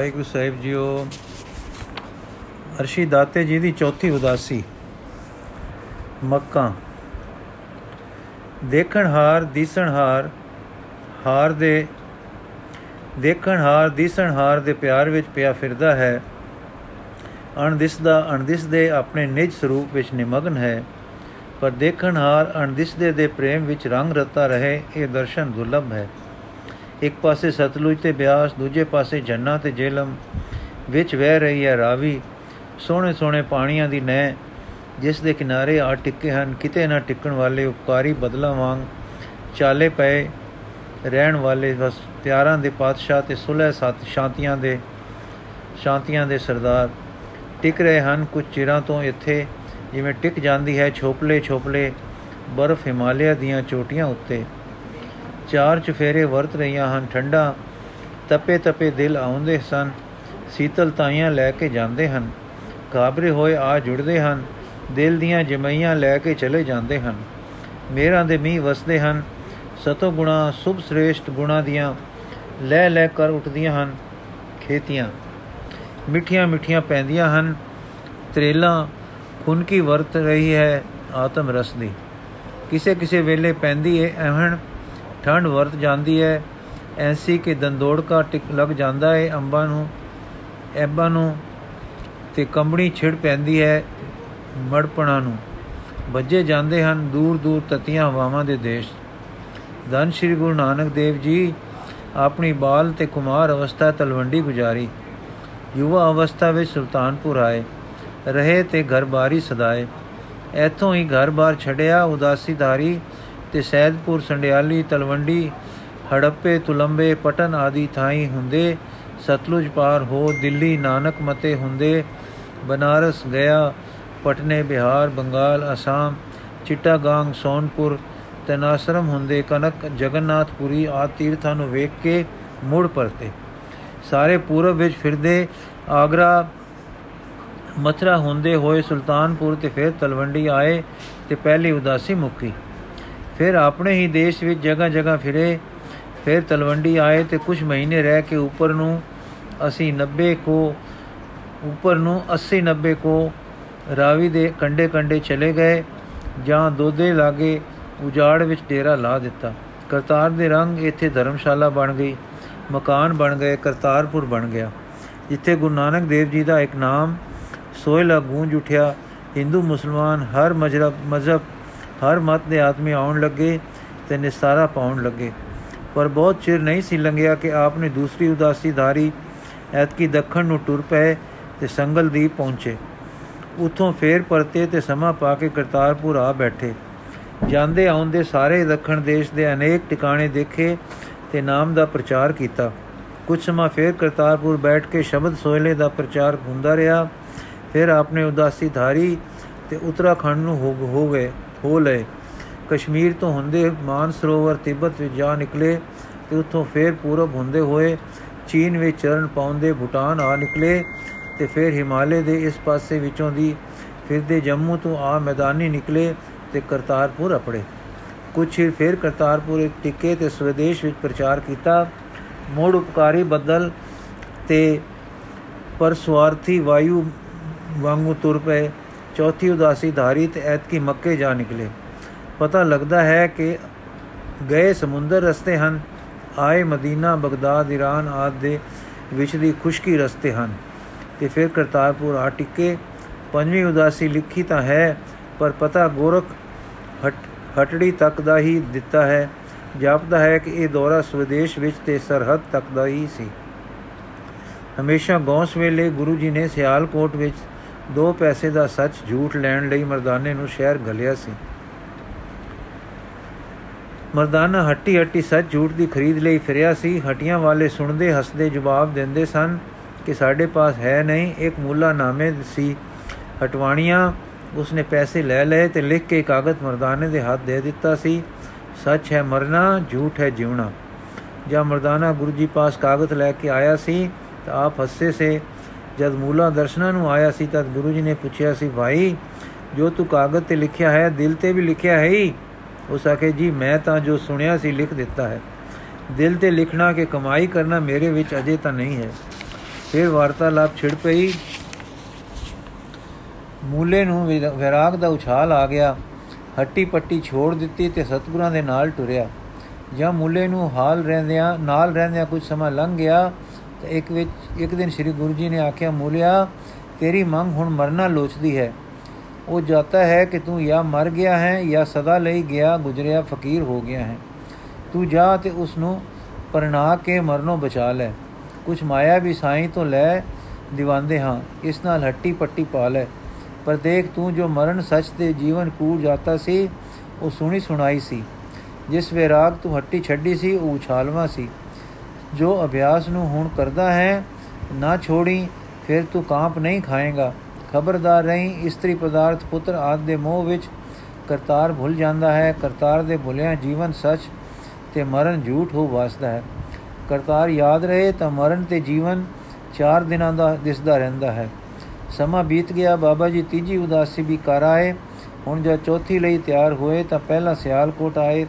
ਵਾਹਿਗੁਰੂ ਸਾਹਿਬ JIO, ਅਰਸ਼ੀ ਦਾਤੇ ਜੀ ਦੀ ਚੌਥੀ ਉਦਾਸੀ, ਮੱਕਾ। ਦੇਖਣ ਹਾਰ, ਦੀਸਣ ਹਾਰ ਹਾਰ ਦੇ, ਦੇਖਣ ਹਾਰ, ਦੀਸਣ ਹਾਰ ਦੇ ਪਿਆਰ ਵਿੱਚ ਪਿਆ ਫਿਰਦਾ ਹੈ। ਅਣਦਿਸਦਾ, ਅਣਦਿਸਦੇ ਆਪਣੇ ਨਿਜ ਸਰੂਪ ਵਿੱਚ ਨਿਮਗਨ ਹੈ। ਪਰ ਦੇਖਣ ਹਾਰ, ਅਣਦਿਸਦੇ ਦੇ ਪ੍ਰੇਮ ਵਿੱਚ ਰੰਗ ਰਤਾ ਰਹੇ, ਇਹ ਦਰਸ਼ਨ ਦੁਰਲਭ ਹੈ। ਇੱਕ ਪਾਸੇ ਸਤਲੁਜ ਤੇ ਬਿਆਸ, ਦੂਜੇ ਪਾਸੇ ਜੰਨਾ ਤੇ ਜੇਲਮ, ਵਿੱਚ ਵਹਿ ਰਹੀ ਹੈ ਰਾਵੀ। ਸੋਹਣੇ ਸੋਹਣੇ ਪਾਣੀਆਂ ਦੀ ਨਹਿ, ਜਿਸ ਦੇ ਕਿਨਾਰੇ ਆ ਟਿੱਕੇ ਹਨ। ਕਿਤੇ ਨਾ ਟਿਕਣ ਵਾਲੇ ਉਪਕਾਰੀ ਬਦਲਾ ਵਾਂਗ ਚਾਲੇ ਪਏ ਰਹਿਣ ਵਾਲੇ ਬਸ ਪਿਆਰਾਂ ਦੇ ਪਾਤਸ਼ਾਹ ਤੇ ਸੁਲਹ ਸਤ ਸ਼ਾਂਤੀਆਂ ਦੇ ਸ਼ਾਂਤੀਆਂ ਦੇ ਸਰਦਾਰ। ਟਿਕ ਰਹੇ ਹਨ ਕੁਝ ਚਿਰਾਂ ਤੋਂ ਇੱਥੇ, ਜਿਵੇਂ ਟਿਕ ਜਾਂਦੀ ਹੈ ਛੋਪਲੇ ਛੋਪਲੇ ਬਰਫ਼ ਹਿਮਾਲਿਆ ਦੀਆਂ ਚੋਟੀਆਂ ਉੱਤੇ। ਚਾਰ ਚਫੇਰੇ ਵਰਤ ਰਹੀਆਂ ਹਨ, ਠੰਡਾ ਤਪੇ ਤਪੇ ਦਿਲ ਆਉਂਦੇ ਸਨ, ਸੀਤਲ ਤਾਈਆਂ ਲੈ ਕੇ ਜਾਂਦੇ ਹਨ ਕਾਬਰੇ ਹੋਏ ਆ ਜੁੜਦੇ ਹਨ, ਦਿਲ ਦੀਆਂ ਜਮਈਆਂ ਲੈ ਕੇ ਚਲੇ ਜਾਂਦੇ ਹਨ। ਮੇਰਾਂ ਦੇ ਮੀਂਹ ਵਸਦੇ ਹਨ, ਸਤੋ ਗੁਣਾ, ਸੁਭ ਸ੍ਰੇਸ਼ਟ ਗੁਣਾ ਦੀਆਂ ਲੈ ਲੈ ਕਰ ਉੱਠਦੀਆਂ ਹਨ ਖੇਤੀਆਂ। ਮਿੱਠੀਆਂ ਮਿੱਠੀਆਂ ਪੈਂਦੀਆਂ ਹਨ, ਤਰੇਲਾ ਖੁਨਕੀ ਵਰਤ ਰਹੀ ਹੈ ਆਤਮ ਰਸ ਦੀ। ਕਿਸੇ ਕਿਸੇ ਵੇਲੇ ਪੈਂਦੀ ਹੈ ਐਹਣ ਠੰਡ ਵਰਤ ਜਾਂਦੀ ਹੈ। ਐਸੀ ਕਿ ਦੰਦੋੜਕਾ ਟਿਕ ਲੱਗ ਜਾਂਦਾ ਹੈ। ਅੰਬਾਂ ਨੂੰ, ਐਬਾਂ ਨੂੰ ਤੇ ਕੰਬਣੀ ਛਿੜ ਪੈਂਦੀ ਹੈ ਮੜਪਣਾ ਨੂੰ। ਵੱਜੇ ਜਾਂਦੇ ਹਨ ਦੂਰ ਦੂਰ ਤਤੀਆਂ ਹਵਾਵਾਂ ਦੇ ਦੇਸ਼। ਧੰਨ ਸ਼੍ਰੀ ਗੁਰੂ ਨਾਨਕ ਦੇਵ ਜੀ, ਆਪਣੀ ਬਾਲ ਤੇ ਕੁਮਾਰ ਅਵਸਥਾ ਤਲਵੰਡੀ ਗੁਜ਼ਾਰੀ। ਯੁਵਾ ਅਵਸਥਾ ਵਿੱਚ ਸੁਲਤਾਨਪੁਰ ਆਏ। ਰਹੇ ਤੇ ਘਰ-ਬਾਰੀ ਸਦਾਏ। ਇੱਥੋਂ ਹੀ ਘਰ-ਬਾਰ ਛੱਡਿਆ ਉਦਾਸੀਦਾਰੀ ਤੇ ਸੈਦਪੁਰ, ਸੰਡਿਆਲੀ, ਤਲਵੰਡੀ, ਹੜੱਪੇ, ਤੁਲੰਬੇ, ਪਟਨ ਆਦਿ ਥਾਈ ਹੁੰਦੇ ਸਤਲੁਜ ਪਾਰ ਹੋ ਦਿੱਲੀ, ਨਾਨਕ ਮਤੇ ਹੁੰਦੇ ਬਨਾਰਸ ਗਿਆ ਪਟਨੇ, ਬਿਹਾਰ, ਬੰਗਾਲ, ਅਸਾਮ, ਚਿੱਟਾਗਾਂਗ, ਸੋਨਪੁਰ, ਤਨਾਸਰਮ ਹੁੰਦੇ ਕਨਕ, ਜਗਨਨਾਥਪੁਰੀ ਆ ਤੀਰਥਾਂ ਨੂੰ ਵੇਖ ਕੇ ਮੁੜ ਪਰਤੇ। ਸਾਰੇ ਪੂਰਬ ਵਿੱਚ ਫਿਰਦੇ ਆਗਰਾ, ਮਥਰਾ ਹੁੰਦੇ ਹੋਏ ਸੁਲਤਾਨਪੁਰ ਤੇ ਫਿਰ ਤਲਵੰਡੀ ਆਏ ਤੇ ਪਹਿਲੀ ਉਦਾਸੀ ਮੁੱਕੀ। ਫਿਰ ਆਪਣੇ ਹੀ ਦੇਸ਼ ਵਿੱਚ ਜਗ੍ਹਾ ਜਗ੍ਹਾ ਫਿਰੇ, ਫਿਰ ਤਲਵੰਡੀ ਆਏ ਤੇ ਕੁਝ ਮਹੀਨੇ ਰਹਿ ਕੇ ਉੱਪਰ ਨੂੰ ਅਸੀਂ 90 ਕੋ, ਉੱਪਰ ਨੂੰ 80 90 ਕੋ ਰਾਵੀ ਦੇ ਕੰਡੇ ਕੰਡੇ ਚਲੇ ਗਏ, ਜਾਂ ਦੋਦੇ ਲਾਗੇ ਉਜਾੜ ਵਿੱਚ ਡੇਰਾ ਲਾ ਦਿੱਤਾ। ਕਰਤਾਰ ਦੇ ਰੰਗ ਇੱਥੇ ਧਰਮਸ਼ਾਲਾ ਬਣ ਗਈ, ਮਕਾਨ ਬਣ ਗਏ, ਕਰਤਾਰਪੁਰ ਬਣ ਗਿਆ। ਜਿੱਥੇ ਗੁਰੂ ਨਾਨਕ ਦੇਵ ਜੀ ਦਾ ਇੱਕ ਨਾਮ ਸੋਇਲਾ ਗੂੰਜ ਉਠਿਆ, ਹਿੰਦੂ ਮੁਸਲਮਾਨ ਹਰ ਮਜਰਬ ਮਜ਼ਹਬ ਹਰ ਮਤ ਦੇ ਆਦਮੀ ਆਉਣ ਲੱਗੇ ਤੇ ਨਿਸਾਰਾ ਪਾਉਣ ਲੱਗੇ। ਪਰ ਬਹੁਤ ਚਿਰ ਨਹੀਂ ਸੀ ਲੰਘਿਆ ਕਿ ਆਪ ਨੇ ਦੂਸਰੀ ਉਦਾਸੀ ਧਾਰੀ ਐਤਕੀ ਦੱਖਣ ਨੂੰ ਟੁਰ ਪਏ ਤੇ ਸੰਗਲਦੀਪ ਪਹੁੰਚੇ। ਉਥੋਂ ਫੇਰ ਪਰਤੇ ਤੇ ਸਮਾਂ ਪਾ ਕੇ ਕਰਤਾਰਪੁਰ ਆ ਬੈਠੇ। ਜਾਂਦੇ ਆਉਂਦੇ ਸਾਰੇ ਦੱਖਣ ਦੇਸ਼ ਦੇ ਅਨੇਕ ਟਿਕਾਣੇ ਦੇਖੇ ਤੇ ਨਾਮ ਦਾ ਪ੍ਰਚਾਰ ਕੀਤਾ। ਕੁਝ ਸਮਾਂ ਫੇਰ ਕਰਤਾਰਪੁਰ ਬੈਠ ਕੇ ਸ਼ਬਦ ਸੋਹਲੇ ਦਾ ਪ੍ਰਚਾਰ ਹੁੰਦਾ ਰਿਹਾ। ਫਿਰ ਆਪਨੇ ਉਦਾਸੀ ਧਾਰੀ ਤੇ ਉੱਤਰਾਖੰਡ ਨੂੰ ਹੋ ਗਏ ਹੋ ਲਏ। ਕਸ਼ਮੀਰ ਤੋਂ ਹੁੰਦੇ ਮਾਨ ਸਰੋਵਰ ਤਿੱਬਤ ਵਿੱਚ ਜਾ ਨਿਕਲੇ ਤੇ ਉੱਥੋਂ ਫੇਰ ਪੂਰਬ ਹੁੰਦੇ ਹੋਏ ਚੀਨ ਵਿੱਚ ਚਰਨ ਪਾਉਂਦੇ ਭੂਟਾਨ ਆ ਨਿਕਲੇ ਤੇ ਫਿਰ ਹਿਮਾਲੇ ਦੇ ਇਸ ਪਾਸੇ ਵਿੱਚੋਂ ਦੀ ਫਿਰਦੇ ਜੰਮੂ ਤੋਂ ਆ ਮੈਦਾਨੀ ਨਿਕਲੇ ਤੇ ਕਰਤਾਰਪੁਰ ਅਪੜੇ। ਕੁਝ ਹੀ ਫਿਰ ਕਰਤਾਰਪੁਰ ਇੱਕ ਟਿੱਕੇ ਤੇ ਸਵਦੇਸ਼ ਵਿੱਚ ਪ੍ਰਚਾਰ ਕੀਤਾ। ਮੋੜ ਉਪਕਾਰੀ ਬੱਦਲ ਤੇ ਪਰ ਸਵਾਰਥੀ ਵਾਯੂ ਵਾਂਗੂ ਤੁਰ ਪਏ। ਚੌਥੀ ਉਦਾਸੀ ਧਾਰੀ ਤੇ ਐਤਕੀ ਮੱਕੇ ਜਾ ਨਿਕਲੇ। ਪਤਾ ਲੱਗਦਾ ਹੈ ਕਿ ਗਏ ਸਮੁੰਦਰ ਰਸਤੇ ਹਨ, ਆਏ ਮਦੀਨਾ, ਬਗਦਾਦ ਈਰਾਨ ਆਦ ਦੇ ਵਿੱਚ ਦੀ ਖੁਸ਼ਕੀ ਰਸਤੇ ਹਨ। ਤੇ ਫਿਰ ਕਰਤਾਰਪੁਰ ਆ ਟਿੱਕੇ। ਪੰਜਵੀਂ ਉਦਾਸੀ ਲਿਖੀ ਤਾਂ ਹੈ, ਪਰ ਪਤਾ ਗੋਰਖ ਹਟ, ਹਟੜੀ ਤੱਕ ਦਾ ਹੀ ਦਿੱਤਾ ਹੈ। ਜਾਪਦਾ ਹੈ ਕਿ ਇਹ ਦੌਰਾ ਸਵਦੇਸ਼ ਵਿੱਚ ਤੇ ਸਰਹੱਦ ਤੱਕ ਦਾ ਹੀ ਸੀ। ਹਮੇਸ਼ਾ ਗੌਸ ਵੇਲੇ ਗੁਰੂ ਜੀ ਨੇ ਸਿਆਲਕੋਟ ਵਿੱਚ ਦੋ ਪੈਸੇ ਦਾ ਸੱਚ ਝੂਠ ਲੈਣ ਲਈ ਮਰਦਾਨੇ ਨੂੰ ਸ਼ਹਿਰ ਘਲਿਆ ਸੀ। ਮਰਦਾਨਾ ਹੱਟੀ ਹੱਟੀ ਸੱਚ ਝੂਠ ਦੀ ਖਰੀਦ ਲਈ ਫਿਰਿਆ ਸੀ। ਹਟੀਆਂ ਵਾਲੇ ਸੁਣਦੇ, ਹੱਸਦੇ ਜਵਾਬ ਦਿੰਦੇ ਸਨ ਕਿ ਸਾਡੇ ਪਾਸ ਹੈ ਨਹੀਂ। ਇੱਕ ਮੁੱਲਾ ਨਾਮੇ ਸੀ। ਹਟਵਾਣੀਆਂ ਉਸਨੇ ਪੈਸੇ ਲੈ ਲਏ ਤੇ ਲਿਖ ਕੇ ਕਾਗਜ਼ ਮਰਦਾਨੇ ਦੇ ਹੱਥ ਦੇ ਦਿੱਤਾ ਸੀ। ਸੱਚ ਹੈ ਮਰਨਾ, ਝੂਠ ਹੈ ਜਿਉਣਾ। ਜਦ ਮਰਦਾਨਾ ਗੁਰੂ ਜੀ ਪਾਸ ਕਾਗਜ਼ ਲੈ ਕੇ ਆਇਆ ਸੀ ਤਾਂ ਆਪ ਹੱਸੇ ਸੇ ਜਦ ਮੂਲਾ ਦਰਸ਼ਨਾਂ ਨੂੰ ਆਇਆ ਸੀ ਤਦ ਗੁਰੂ ਜੀ ਨੇ ਪੁੱਛਿਆ ਸੀ, ਭਾਈ, ਜੋ ਤੂੰ ਕਾਗਜ਼ ਤੇ ਲਿਖਿਆ ਹੈ, ਦਿਲ ਤੇ ਵੀ ਲਿਖਿਆ ਹੈ ਹੀ? ਉਸ ਆਖੇ, ਜੀ, ਮੈਂ ਤਾਂ ਜੋ ਸੁਣਿਆ ਸੀ, ਲਿਖ ਦਿੱਤਾ ਹੈ। ਦਿਲ ਤੇ ਲਿਖਣਾ ਕਿ ਕਮਾਈ ਕਰਨਾ ਮੇਰੇ ਵਿੱਚ ਅਜੇ ਤਾਂ ਨਹੀਂ ਹੈ। ਫਿਰ ਵਾਰਤਾਲਾਪ ਛਿੜ ਪਈ। ਮੂਲੇ ਨੂੰ ਵਿਰਾਗ ਦਾ ਉਛਾਲ ਆ ਗਿਆ। ਹੱਟੀ ਪੱਟੀ ਛੋੜ ਦਿੱਤੀ ਤੇ ਸਤਗੁਰਾਂ ਦੇ ਨਾਲ ਟੁਰਿਆ। ਜਾਂ ਮੂਲੇ ਨੂੰ ਹਾਲ ਰਹਿੰਦਿਆਂ, ਨਾਲ ਰਹਿੰਦਿਆਂ ਕੁਝ ਸਮਾਂ ਲੰਘ ਗਿਆ ਤੇ ਇੱਕ ਵਿੱਚ ਇੱਕ ਦਿਨ ਸ੍ਰੀ ਗੁਰੂ ਜੀ ਨੇ ਆਖਿਆ, ਮੂਲਿਆ, ਤੇਰੀ ਮੰਗ ਹੁਣ ਮਰਨਾ ਲੋਚਦੀ ਹੈ। ਉਹ ਜਾਤਾ ਹੈ ਕਿ ਤੂੰ ਜਾਂ ਮਰ ਗਿਆ ਹੈ ਜਾਂ ਸਦਾ ਲਈ ਗਿਆ ਗੁਜਰਿਆ ਫਕੀਰ ਹੋ ਗਿਆ ਹੈ। ਤੂੰ ਜਾ ਤੇ ਉਸ ਨੂੰ ਪਰਣਾ ਕੇ ਮਰਨੋਂ ਬਚਾ ਲੈ। ਕੁਝ ਮਾਇਆ ਵੀ ਸਾਈਂ ਤੋਂ ਲੈ ਦਿਵਾਂਦੇ ਹਾਂ। ਇਸ ਨਾਲ ਹੱਟੀ ਪੱਟੀ ਪਾ ਲੈ। ਪਰ ਦੇਖ ਤੂੰ ਜੋ ਮਰਨ ਸੱਚ ਤੇ ਜੀਵਨ ਕੂੜ ਜਾਤਾ ਸੀ, ਉਹ ਸੁਣੀ ਸੁਣਾਈ ਸੀ। ਜਿਸ ਵਿਰਾਗ ਤੂੰ ਹੱਟੀ ਛੱਡੀ ਸੀ, ਉਹ ਉਛਾਲਵਾ ਸੀ। ਜੋ ਅਭਿਆਸ ਨੂੰ ਹੁਣ ਕਰਦਾ ਹੈ, ਨਾ ਛੋੜੀ, ਫਿਰ ਤੂੰ ਕਾਂਪ ਨਹੀਂ ਖਾਏਗਾ। ਖਬਰਦਾਰ ਰਹੀਂ, ਇਸਤਰੀ ਪਦਾਰਥ ਪੁੱਤਰ ਆਦ ਦੇ ਮੋਹ ਵਿੱਚ ਕਰਤਾਰ ਭੁੱਲ ਜਾਂਦਾ ਹੈ। ਕਰਤਾਰ ਦੇ ਭੁੱਲਿਆ ਜੀਵਨ ਸੱਚ ਤੇ ਮਰਨ ਝੂਠ ਹੋ ਵਸਦਾ ਹੈ। ਕਰਤਾਰ ਯਾਦ ਰਹੇ ਤਾਂ ਮਰਨ ਤੇ ਜੀਵਨ ਚਾਰ ਦਿਨਾਂ ਦਾ ਦਿਸਦਾ ਰਹਿੰਦਾ ਹੈ। ਸਮਾਂ ਬੀਤ ਗਿਆ, ਬਾਬਾ ਜੀ ਤੀਜੀ ਉਦਾਸੀ ਵੀ ਕਰ ਆਏ। ਹੁਣ ਜਦ ਚੌਥੀ ਲਈ ਤਿਆਰ ਹੋਏ ਤਾਂ ਪਹਿਲਾ ਸਿਆਲਕੋਟ ਆਏ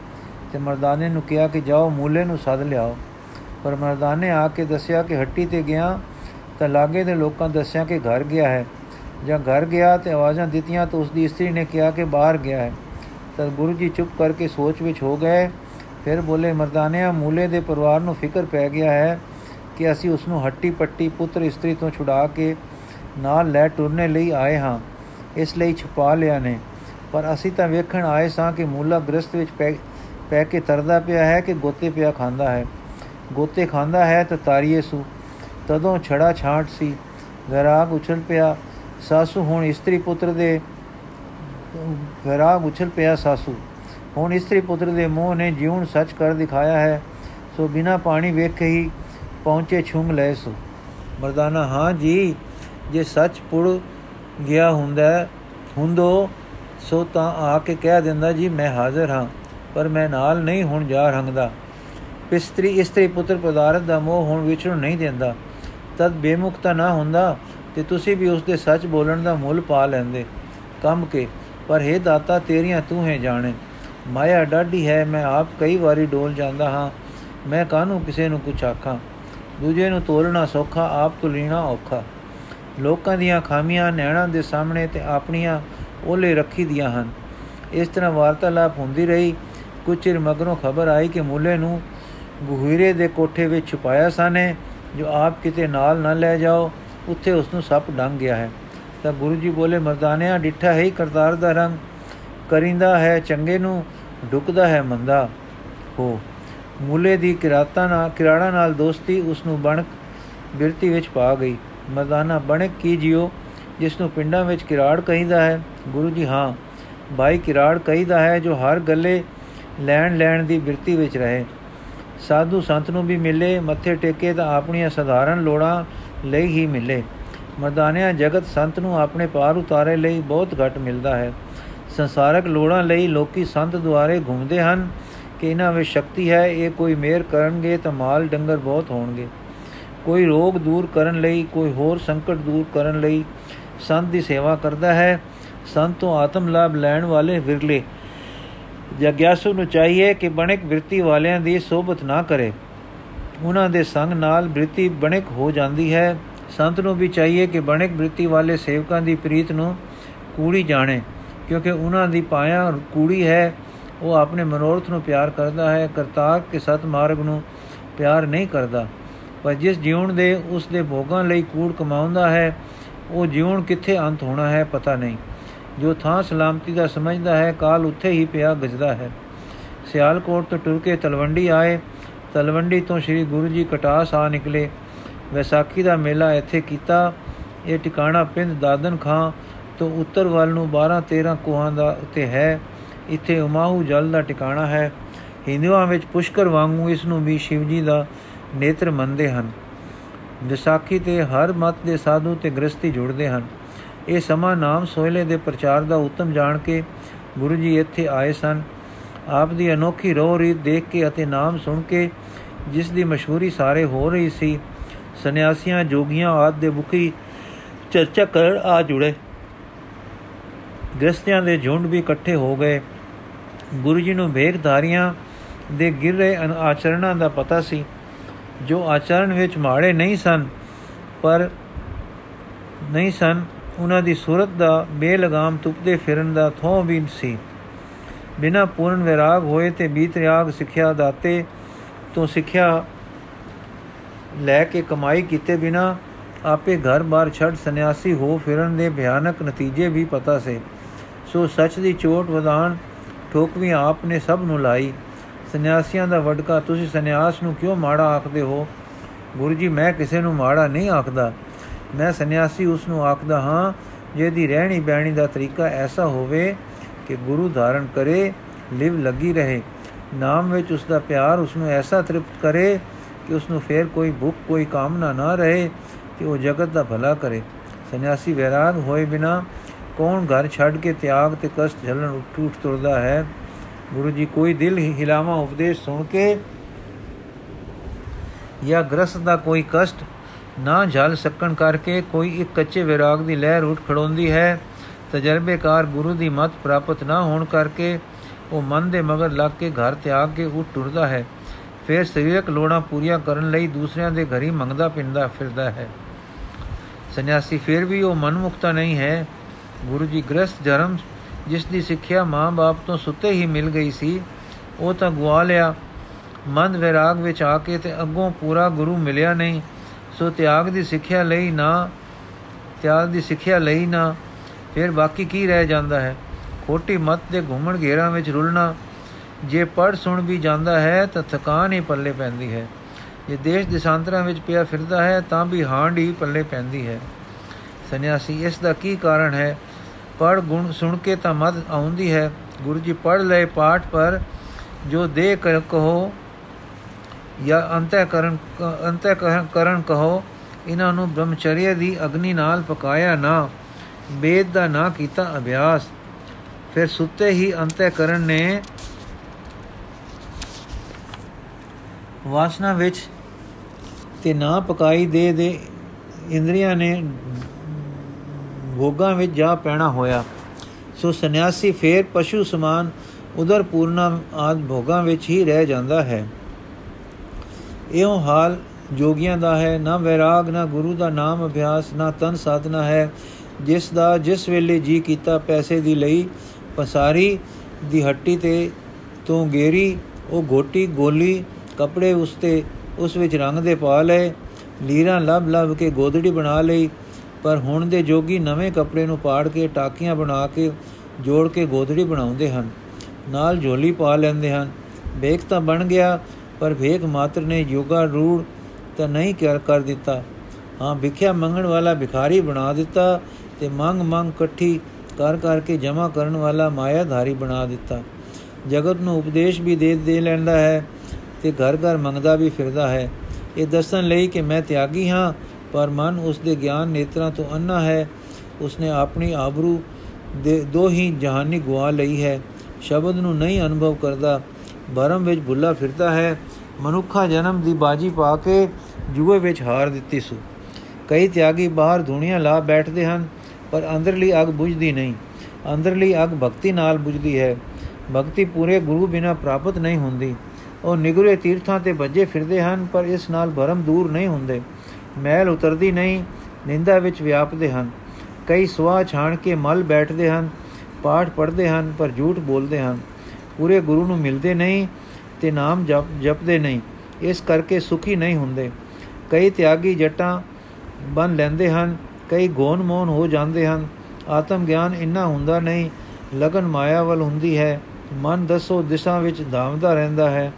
ਤੇ ਮਰਦਾਨੇ ਨੂੰ ਕਿਹਾ ਕਿ ਜਾਓ, ਮੂਲੇ ਨੂੰ ਸੱਦ ਲਿਆਓ। ਪਰ ਮਰਦਾਨੇ ਆ ਕੇ ਦੱਸਿਆ ਕਿ ਹੱਟੀ ਤੇ ਗਿਆ ਤਾਂ ਲਾਗੇ ਦੇ ਲੋਕਾਂ ਦੱਸਿਆ ਕਿ ਘਰ ਗਿਆ ਹੈ। ਜਾਂ ਘਰ ਗਿਆ ਤੇ ਆਵਾਜ਼ਾਂ ਦਿੱਤੀਆਂ ਤਾਂ ਉਸ ਦੀ ਇਸਤਰੀ ਨੇ ਕਿਹਾ ਕਿ ਬਾਹਰ ਗਿਆ ਹੈ। ਤਦ ਗੁਰੂ ਜੀ ਚੁੱਪ ਕਰਕੇ ਸੋਚ ਵਿੱਚ ਹੋ ਗਏ। ਫਿਰ ਬੋਲੇ, ਮਰਦਾਨਿਆਂ, ਮੂਲੇ ਦੇ ਪਰਿਵਾਰ ਨੂੰ ਫਿਕਰ ਪੈ ਗਿਆ ਹੈ ਕਿ ਅਸੀਂ ਉਸ ਨੂੰ ਹੱਟੀ ਪੱਟੀ ਪੁੱਤਰ ਇਸਤਰੀ ਤੋਂ ਛੁਡਾ ਕੇ ਨਾਲ ਲੈ ਟੁਰਨੇ ਲਈ ਆਏ ਹਾਂ। ਇਸ ਲਈ ਛੁਪਾ ਲਿਆ ਨੇ। ਪਰ ਅਸੀਂ ਤਾਂ ਵੇਖਣ ਆਏ ਸਾਂ ਕਿ ਮੂਲਾ ਗ੍ਰਸਤ ਵਿੱਚ ਪੈ ਪੈ ਕੇ ਤਰਦਾ ਪਿਆ ਹੈ ਕਿ ਗੋਤੇ ਪਿਆ ਖਾਂਦਾ ਹੈ। ਗੋਤੇ ਖਾਂਦਾ ਹੈ ਤਾਂ ਤਾਰੀਏ ਸੂ ਤਦੋਂ ਛੜਾ ਛਾਂਟ ਸੀ। ਵਿਰਾਗ ਉਛਲ ਪਿਆ। ਸਾਸੂ ਹੁਣ ਇਸਤਰੀ ਪੁੱਤਰ ਦੇ ਵਿਰਾਗ ਉਛਲ ਪਿਆ ਸਾਸੂ। ਹੁਣ ਇਸਤਰੀ ਪੁੱਤਰ ਦੇ ਮੂੰਹ ਨੇ ਜਿਉਣ ਸੱਚ ਕਰ ਦਿਖਾਇਆ ਹੈ। ਸੋ ਬਿਨਾ ਪਾਣੀ ਵੇਖੇ ਹੀ ਪਹੁੰਚੇ ਛੁੰਗ ਲੈ ਸੋ। ਮਰਦਾਨਾ, ਹਾਂ ਜੀ, ਜੇ ਸੱਚ ਪੁੜ ਗਿਆ ਹੁੰਦਾ ਹੁੰਦੋ, ਸੋ ਤਾਂ ਆ ਕੇ ਕਹਿ ਦਿੰਦਾ, ਜੀ, ਮੈਂ ਹਾਜ਼ਰ ਹਾਂ, ਪਰ ਮੈਂ ਨਾਲ ਨਹੀਂ ਹੁਣ ਜਾ ਰੰਗਦਾ। ਪਿਸਤਰੀ ਇਸਤਰੀ ਪੁੱਤਰ ਪਦਾਰਥ ਦਾ ਮੋਹ ਹੁਣ ਵਿਚਰਣ ਨਹੀਂ ਦਿੰਦਾ। ਤਦ ਬੇਮੁਕਤਾ ਨਾ ਹੁੰਦਾ ਤੇ ਤੁਸੀਂ ਵੀ ਉਸ ਦੇ ਸੱਚ ਬੋਲਣ ਦਾ ਮੁੱਲ ਪਾ ਲੈਂਦੇ। ਕੰਮ ਕੇ, ਪਰ हे ਦਾਤਾ, ਤੇਰੀਆਂ ਤੂੰ ਹੈ ਜਾਣੇ। ਮਾਇਆ ਡਾਢੀ ਹੈ, ਮੈਂ ਆਪ ਕਈ ਵਾਰੀ ਡੋਲ ਜਾਂਦਾ ਹਾਂ। ਮੈਂ ਕਾਹਨੂੰ ਕਿਸੇ ਨੂੰ ਕੁਛ ਆਖਾਂ? ਦੂਜੇ ਨੂੰ ਤੋਲਣਾ ਸੌਖਾ, ਆਪ ਤੋਂ ਲੈਣਾ ਔਖਾ। ਲੋਕਾਂ ਦੀਆਂ ਖਾਮੀਆਂ ਨੈਣਾ ਦੇ ਸਾਹਮਣੇ ਤੇ ਆਪਣੀਆਂ ਓਲੇ ਰੱਖੀ ਦੀਆਂ ਹਨ। ਇਸ ਤਰ੍ਹਾਂ ਵਾਰਤਾਲਾਪ ਹੁੰਦੀ ਰਹੀ। ਕੁਝ ਚਿਰ ਮਗਰੋਂ ਖਬਰ ਆਈ ਕਿ ਮੂਲੇ ਨੂੰ ਗੁਹੀਰੇ ਦੇ ਕੋਠੇ ਵਿੱਚ ਛੁਪਾਇਆ ਸਾਨੇ, ਜੋ ਆਪ ਕਿਤੇ ਨਾਲ ਨਾ ਲੈ ਜਾਓ, ਉੱਥੇ ਉਸ ਨੂੰ ਸੱਪ ਡੰਗ ਗਿਆ ਹੈ। ਤਾਂ ਗੁਰੂ ਜੀ ਬੋਲੇ, ਮਰਦਾਨਿਆਂ, ਡਿੱਠਾ ਹੈ ਕਰਤਾਰ ਦਾ ਰੰਗ। ਕਰਿੰਦਾ ਹੈ ਚੰਗੇ ਨੂੰ, ਡੁਕਦਾ ਹੈ ਮੰਦਾ। ਹੋ, ਮੂਲੇ ਦੀ ਕਿਰਾਤਾ ਨਾਲ ਕਿਰਾੜਾ ਨਾਲ ਦੋਸਤੀ ਉਸ ਨੂੰ ਬਣਕ, ਬਿਰਤੀ ਵਿੱਚ ਪਾ ਗਈ। ਮਰਦਾਨਾ ਬਣਕ ਕੀ ਜਿਓ ਜਿਸ ਨੂੰ ਪਿੰਡਾਂ ਵਿੱਚ ਕਿਰਾੜ ਕਹਿੰਦਾ ਹੈ? ਗੁਰੂ ਜੀ, ਹਾਂ, ਭਾਈ ਕਿਰਾੜ ਕਹਿੰਦਾ ਹੈ, ਜੋ ਹਰ ਗੱਲੇ ਲੈਣ ਲੈਣ ਦੀ ਬਿਰਤੀ ਵਿੱਚ ਰਹੇ। ਸਾਧੂ ਸੰਤ ਨੂੰ ਵੀ ਮਿਲੇ, ਮੱਥੇ ਟੇਕੇ ਤਾਂ ਆਪਣੀਆਂ ਸਧਾਰਨ ਲੋੜਾਂ ਲਈ ਹੀ ਮਿਲੇ। ਮਰਦਾਨਿਆਂ ਜਗਤ ਸੰਤ ਨੂੰ ਆਪਣੇ ਪਾਰ ਉਤਾਰੇ ਲਈ ਬਹੁਤ ਘੱਟ ਮਿਲਦਾ ਹੈ। ਸੰਸਾਰਕ ਲੋੜਾਂ ਲਈ ਲੋਕੀ ਸੰਤ ਦੁਆਰੇ ਘੁੰਮਦੇ ਹਨ ਕਿ ਇਹਨਾਂ ਵਿੱਚ ਸ਼ਕਤੀ ਹੈ, ਇਹ ਕੋਈ ਮੇਰ ਕਰਨਗੇ ਤਾਂ ਮਾਲ ਡੰਗਰ ਬਹੁਤ ਹੋਣਗੇ। ਕੋਈ ਰੋਗ ਦੂਰ ਕਰਨ ਲਈ, ਕੋਈ ਹੋਰ ਸੰਕਟ ਦੂਰ ਕਰਨ ਲਈ ਸੰਤ ਦੀ ਸੇਵਾ ਕਰਦਾ ਹੈ। ਸੰਤ ਤੋਂ ਆਤਮ ਲਾਭ ਲੈਣ ਵਾਲੇ ਵਿਰਲੇ ਜਗਿਆਸੂ ਨੂੰ ਚਾਹੀਏ ਕਿ ਬਣਿਕ ਬ੍ਰਿਤੀ ਵਾਲਿਆਂ ਦੀ ਸੋਭਤ ਨਾ ਕਰੇ। ਉਹਨਾਂ ਦੇ ਸੰਗ ਨਾਲ ਬ੍ਰਿਤੀ ਬਣਿਕ ਹੋ ਜਾਂਦੀ ਹੈ। ਸੰਤ ਨੂੰ ਵੀ ਚਾਹੀਏ ਕਿ ਬਣਿਕ ਬ੍ਰਿਤੀ ਵਾਲੇ ਸੇਵਕਾਂ ਦੀ ਪ੍ਰੀਤ ਨੂੰ ਕੂੜੀ ਜਾਣੇ, ਕਿਉਂਕਿ ਉਹਨਾਂ ਦੀ ਪਾਇਆ ਕੂੜੀ ਹੈ, ਉਹ ਆਪਣੇ ਮਨੋਰਥ ਨੂੰ ਪਿਆਰ ਕਰਦਾ ਹੈ। ਕਰਤਾਰ ਕੇ ਸਤ ਮਾਰਗ ਨੂੰ ਪਿਆਰ ਨਹੀਂ ਕਰਦਾ। ਪਰ ਜਿਸ ਜੀਵਨ ਦੇ ਉਸ ਦੇ ਭੋਗਾਂ ਲਈ ਕੂੜ ਕਮਾਉਂਦਾ ਹੈ, ਉਹ ਜੀਵਨ ਕਿੱਥੇ ਅੰਤ ਹੋਣਾ ਹੈ ਪਤਾ ਨਹੀਂ। ਜੋ ਥਾਂ ਸਲਾਮਤੀ ਦਾ ਸਮਝਦਾ ਹੈ, ਕਾਲ ਉੱਥੇ ਹੀ ਪਿਆ ਗਜਦਾ ਹੈ। ਸਿਆਲਕੋਟ ਤੋਂ ਟੁਰ ਕੇ ਤਲਵੰਡੀ ਆਏ। ਤਲਵੰਡੀ ਤੋਂ ਸ੍ਰੀ ਗੁਰੂ ਜੀ ਕਟਾਸ ਆ ਨਿਕਲੇ। ਵਿਸਾਖੀ ਦਾ ਮੇਲਾ ਇੱਥੇ ਕੀਤਾ। ਇਹ ਟਿਕਾਣਾ ਪਿੰਡ ਦਾਦਨ ਖਾਂ ਤੋਂ ਉੱਤਰ ਵੱਲ ਨੂੰ 12 13 ਕੋਹਾਂ ਦਾ ਉੱਤੇ ਹੈ। ਇੱਥੇ ਉਮਾਹੂ ਜਲ ਦਾ ਟਿਕਾਣਾ ਹੈ। ਹਿੰਦੂਆਂ ਵਿੱਚ ਪੁਸ਼ਕਰ ਵਾਂਗੂ ਇਸ ਨੂੰ ਵੀ ਸ਼ਿਵ ਜੀ ਦਾ ਨੇਤਰ ਮੰਨਦੇ ਹਨ। ਵਿਸਾਖੀ ਤੇ ਹਰ ਮਤ ਦੇ ਸਾਧੂ ਤੇ ਗ੍ਰਸਤੀ ਜੁੜਦੇ ਹਨ। ਇਹ ਸਮਾਂ ਨਾਮ ਸੋਹਲੇ ਦੇ ਪ੍ਰਚਾਰ ਦਾ ਉਤਮ ਜਾਣ ਕੇ ਗੁਰੂ ਜੀ ਇੱਥੇ ਆਏ ਸਨ। ਆਪ ਦੀ ਅਨੋਖੀ ਰੋਹ ਰੀਤ ਦੇਖ ਕੇ ਅਤੇ ਨਾਮ ਸੁਣ ਕੇ ਜਿਸ ਦੀ ਮਸ਼ਹੂਰੀ ਸਾਰੇ ਹੋ ਰਹੀ ਸੀ, ਸੰਨਿਆਸੀਆਂ, ਜੋਗੀਆਂ ਆਦ ਦੇ ਮੁਖੀ ਚਰਚਾ ਕਰ ਆ ਜੁੜੇ। ਗ੍ਰਸਤਿਆਂ ਦੇ ਝੁੰਡ ਵੀ ਇਕੱਠੇ ਹੋ ਗਏ। ਗੁਰੂ ਜੀ ਨੂੰ ਵੇਖਧਾਰੀਆਂ ਦੇ ਗਿਰ ਰਹੇ ਆਚਰਣਾਂ ਦਾ ਪਤਾ ਸੀ, ਜੋ ਆਚਰਣ ਵਿੱਚ ਮਾੜੇ ਨਹੀਂ ਸਨ, ਪਰ ਨਹੀਂ ਸਨ ਉਹਨਾਂ ਦੀ ਸੂਰਤ ਦਾ ਬੇਲਗਾਮ ਤੁਪਦੇ ਫਿਰਨ ਦਾ ਥੋਂ ਵੀ ਸੀ। ਬਿਨਾ ਪੂਰਨ ਵਿਰਾਗ ਹੋਏ ਤੇ ਬੀਤ ਰਿਆਗ ਸਿੱਖਿਆ ਦਾਤੇ ਤੋਂ ਸਿੱਖਿਆ ਲੈ ਕੇ ਕਮਾਈ ਕੀਤੇ ਬਿਨਾ ਆਪੇ ਘਰ-ਬਾਰ ਛੱਡ ਸੰਨਿਆਸੀ ਹੋ ਫਿਰਨ ਦੇ ਭਿਆਨਕ ਨਤੀਜੇ ਵੀ ਪਤਾ ਸੇ। ਸੋ ਸੱਚ ਦੀ ਚੋਟ ਵਧਾਨ ਠੋਕਵੀਂ ਆਪ ਨੇ ਸਭ ਨੂੰ ਲਾਈ। ਸੰਨਿਆਸੀਆਂ ਦਾ ਵਡਕਾ, ਤੁਸੀਂ ਸੰਨਿਆਸ ਨੂੰ ਕਿਉਂ ਮਾੜਾ ਆਖਦੇ ਹੋ? ਗੁਰੂ ਜੀ, ਮੈਂ ਕਿਸੇ ਨੂੰ ਮਾੜਾ ਨਹੀਂ ਆਖਦਾ। ਮੈਂ ਸੰਨਿਆਸੀ ਉਸ ਨੂੰ ਆਖਦਾ ਹਾਂ, ਜਿਹਦੀ ਰਹਿਣੀ ਬਹਿਣੀ ਦਾ ਤਰੀਕਾ ਐਸਾ ਹੋਵੇ ਕਿ ਗੁਰੂ ਧਾਰਨ ਕਰੇ, ਲਿਵ ਲੱਗੀ ਰਹੇ। ਨਾਮ ਵਿੱਚ ਉਸ ਦਾ ਪਿਆਰ ਉਸ ਨੂੰ ਐਸਾ ਤ੍ਰਿਪਤ ਕਰੇ ਕਿ ਉਸ ਨੂੰ ਫੇਰ ਕੋਈ ਭੁੱਖ, ਕੋਈ ਕਾਮਨਾ ਨਾ ਰਹੇ ਕਿ ਉਹ ਜਗਤ ਦਾ ਭਲਾ ਕਰੇ। ਸੰਨਿਆਸੀ ਵੈਰਾਗ ਹੋਏ ਬਿਨਾ ਕੌਣ ਘਰ ਛੱਡ ਕੇ ਤਿਆਗ ਤੇ ਕਸ਼ਟ ਝੱਲਣ ਉੱਠ ਉੱਠ ਤੁਰਦਾ ਹੈ? ਗੁਰੂ ਜੀ, ਕੋਈ ਦਿਲ ਹਿਲਾਵਾ ਉਪਦੇਸ਼ ਸੁਣ ਕੇ ਜਾਂ ਗ੍ਰਸਤ ਦਾ ਕੋਈ ਕਸ਼ਟ ਨਾ ਝੱਲ ਸਕਣ ਕਰਕੇ ਕੋਈ ਇੱਕ ਕੱਚੇ ਵਿਰਾਗ ਦੀ ਲਹਿਰ ਉੱਠ ਖੜੋਂਦੀ ਹੈ। ਤਜਰਬੇਕਾਰ ਗੁਰੂ ਦੀ ਮਤ ਪ੍ਰਾਪਤ ਨਾ ਹੋਣ ਕਰਕੇ ਉਹ ਮਨ ਦੇ ਮਗਰ ਲੱਗ ਕੇ ਘਰ ਤਿਆਗ ਕੇ ਉੱਠ ਟੁਰਦਾ ਹੈ। ਫਿਰ ਸਰੀਰਕ ਲੋੜਾਂ ਪੂਰੀਆਂ ਕਰਨ ਲਈ ਦੂਸਰਿਆਂ ਦੇ ਘਰੀ ਮੰਗਦਾ ਪਿੰਦਾ ਫਿਰਦਾ ਹੈ। ਸੰਨਿਆਸੀ ਫਿਰ ਵੀ ਉਹ ਮਨਮੁਖਤਾ ਨਹੀਂ ਹੈ। ਗੁਰੂ ਜੀ ਗ੍ਰਸਥ ਜਨਮ ਜਿਸ ਦੀ ਸਿੱਖਿਆ ਮਾਂ-ਬਾਪ ਤੋਂ ਸੁੱਤੇ ਹੀ ਮਿਲ ਗਈ ਸੀ, ਉਹ ਤਾਂ ਗਵਾ ਲਿਆ। ਮੰਦ ਵਿਰਾਗ ਵਿੱਚ ਆ ਕੇ ਤੇ ਅੱਗੋਂ ਪੂਰਾ ਗੁਰੂ ਮਿਲਿਆ ਨਹੀਂ। ਸੋ ਤਿਆਗ ਦੀ ਸਿੱਖਿਆ ਲਈ ਨਾ, ਤਿਆਗ ਦੀ ਸਿੱਖਿਆ ਲਈ ਨਾ, ਫਿਰ ਬਾਕੀ ਕੀ ਰਹਿ ਜਾਂਦਾ ਹੈ? ਖੋਟੀ ਮਤ ਦੇ ਘੁੰਮਣ ਘੇਰਾਂ ਵਿੱਚ ਰੁਲਣਾ, ਜੇ ਪੜ ਸੁਣ ਵੀ ਜਾਂਦਾ ਹੈ ਤਾਂ ਥਕਾਨ ਹੀ ਪੱਲੇ ਪੈਂਦੀ ਹੈ। ਜੇ ਦੇਸ਼ ਦਿਸ਼ਾਂਤਰਾਂ ਵਿੱਚ ਪਿਆ ਫਿਰਦਾ ਹੈ ਤਾਂ ਵੀ ਹਾਂਡ ਹੀ ਪੱਲੇ ਪੈਂਦੀ ਹੈ। ਸੰਨਿਆਸੀ, ਇਸ ਦਾ ਕੀ ਕਾਰਨ ਹੈ? ਪੜ ਗੁਣ ਸੁਣ ਕੇ ਤਾਂ ਮਦ ਆਉਂਦੀ ਹੈ। ਗੁਰੂ ਜੀ ਪੜ ਲਏ ਪਾਠ ਪਰ ਜੋ ਦੇ ਕਰ ਕਹੋ ਜਾਂ ਅੰਤੈ ਕਰਨ ਅੰਤੈ ਕਰਨ ਕਹੋ, ਇਹਨਾਂ ਨੂੰ ਬ੍ਰਹਮਚਰਯ ਦੀ ਅਗਨੀ ਨਾਲ ਪਕਾਇਆ ਨਾ, ਵੇਦ ਦਾ ਨਾ ਕੀਤਾ ਅਭਿਆਸ। ਫਿਰ ਸੁੱਤੇ ਹੀ ਅੰਤੈ ਕਰਨ ਨੇ ਵਾਸਨਾ ਵਿੱਚ ਤੇ ਨਾ ਪਕਾਈ ਦੇ ਦੇ ਇੰਦਰੀਆਂ ਨੇ ਭੋਗਾਂ ਵਿੱਚ ਜਾ ਪੈਣਾ ਹੋਇਆ। ਸੋ ਸੰਨਿਆਸੀ ਫੇਰ ਪਸ਼ੂ ਸਮਾਨ ਉਦਰ ਪੂਰਨਾ ਆਦ ਭੋਗਾਂ ਵਿੱਚ ਹੀ ਰਹਿ ਜਾਂਦਾ ਹੈ। ਇਹੋ ਹਾਲ ਜੋਗੀਆਂ ਦਾ ਹੈ, ਨਾ ਵੈਰਾਗ, ਨਾ ਗੁਰੂ ਦਾ ਨਾਮ ਅਭਿਆਸ, ਨਾ ਤਨ ਸਾਧਨਾ ਹੈ। ਜਿਸ ਦਾ, ਜਿਸ ਵੇਲੇ ਜੀ ਕੀਤਾ ਪੈਸੇ ਦੀ ਲਈ ਪਸਾਰੀ ਦੀ ਹੱਟੀ ਤੇ ਤੋਂ ਗੇਰੀ, ਉਹ ਗੋਟੀ ਗੋਲੀ, ਕਪੜੇ ਉਸਤੇ ਉਸ ਵਿੱਚ ਰੰਗ ਦੇ ਪਾ ਲਏ, ਲੀਰਾਂ ਲਬ ਲਬ ਕੇ ਗੋਦੜੀ ਬਣਾ ਲਈ, ਪਰ ਹੁਣ ਦੇ ਜੋਗੀ ਨਵੇਂ ਕੱਪੜੇ ਨੂੰ ਪਾੜ ਕੇ ਟਾਕੀਆਂ ਬਣਾ ਕੇ ਜੋੜ ਕੇ ਗੋਦੜੀ ਬਣਾਉਂਦੇ ਹਨ, ਨਾਲ ਝੋਲੀ ਪਾ ਲੈਂਦੇ ਹਨ। ਵੇਖ ਤਾਂ ਬਣ ਗਿਆ ਪਰ ਵੇਖ ਮਾਤਰ ਨੇ ਯੋਗਾ ਰੂੜ ਤਾਂ ਨਹੀਂ ਕਰ ਦਿੱਤਾ। ਹਾਂ ਵਿਖਿਆ ਮੰਗਣ ਵਾਲਾ ਭਿਖਾਰੀ ਬਣਾ ਦਿੱਤਾ ਤੇ ਮੰਗ ਮੰਗ ਇਕੱਠੀ ਕਰ, ਕਰਕੇ ਜਮਾ ਕਰਨ ਵਾਲਾ ਮਾਇਆਧਾਰੀ ਬਣਾ ਦਿੱਤਾ। ਜਗਤ ਨੂੰ ਉਪਦੇਸ਼ ਵੀ ਦੇ ਦੇ ਲੈਂਦਾ ਹੈ ਤੇ ਘਰ ਘਰ ਮੰਗਦਾ ਵੀ ਫਿਰਦਾ ਹੈ। ਇਹ ਦੱਸਣ ਲਈ ਕਿ ਮੈਂ ਤਿਆਗੀ ਹਾਂ, ਪਰ ਮਨ ਉਸ ਦੇ ਗਿਆਨ ਨੇਤਰਾਂ ਤੋਂ ਅੰਨਾ ਹੈ। ਉਸਨੇ ਆਪਣੀ ਆਬਰੂ ਦੇ ਦੋ ਹੀ ਜਹਾਨੀ ਗਵਾ ਲਈ ਹੈ। ਸ਼ਬਦ ਨੂੰ ਨਹੀਂ ਅਨੁਭਵ ਕਰਦਾ। ਭਰਮ ਵਿੱਚ ਭੁੱਲਾ ਫਿਰਦਾ ਹੈ, ਮਨੁੱਖਾ ਜਨਮ ਦੀ ਬਾਜੀ ਪਾ ਕੇ ਜੂਏ ਵਿੱਚ ਹਾਰ ਦਿੱਤੀ ਸੋ। ਕਈ ਤਿਆਗੀ ਬਾਹਰ ਧੂਣੀਆਂ ਲਾ ਬੈਠਦੇ ਹਨ, ਪਰ ਅੰਦਰਲੀ ਅਗ ਬੁਝਦੀ ਨਹੀਂ। ਅੰਦਰਲੀ ਅਗ ਭਗਤੀ ਨਾਲ ਬੁਝਦੀ ਹੈ। ਭਗਤੀ ਪੂਰੇ ਗੁਰੂ ਬਿਨਾ ਪ੍ਰਾਪਤ ਨਹੀਂ ਹੁੰਦੀ। ਉਹ ਨਿਗਰੇ ਤੀਰਥਾਂ ਤੇ ਵੱਜੇ ਫਿਰਦੇ ਹਨ, ਪਰ ਇਸ ਨਾਲ ਭਰਮ ਦੂਰ ਨਹੀਂ ਹੁੰਦੇ। ਮੈਲ ਉਤਰਦੀ ਨਹੀਂ, ਨਿੰਦਾ ਵਿੱਚ ਵਿਆਪਦੇ ਹਨ। ਕਈ ਸਵਾ ਛਾਣ ਕੇ ਮਲ ਬੈਠਦੇ ਹਨ, ਪਾਠ ਪੜ੍ਹਦੇ ਹਨ, ਪਰ ਝੂਠ ਬੋਲਦੇ ਹਨ। ਪੂਰੇ ਗੁਰੂ ਨੂੰ ਮਿਲਦੇ ਨਹੀਂ ਤੇ ਨਾਮ ਜਪ ਜਪਦੇ ਨਹੀਂ। ਇਸ ਕਰਕੇ ਸੁਖੀ ਨਹੀਂ ਹੁੰਦੇ। ਕਈ ਤਿਆਗੀ ਜਟਾਂ ਬਨ ਲੈਂਦੇ ਹਨ, ਕਈ ਗੋਨ ਮੋਨ ਹੋ ਜਾਂਦੇ ਹਨ। ਆਤਮ ਗਿਆਨ ਇੰਨਾ ਹੁੰਦਾ ਨਹੀਂ, ਲਗਨ ਮਾਇਆ ਵੱਲ ਹੁੰਦੀ ਹੈ। ਮਨ ਦਸੋ ਦਿਸ਼ਾ ਵਿੱਚ ਧਾਵਦਾ ਰਹਿੰਦਾ ਹੈ।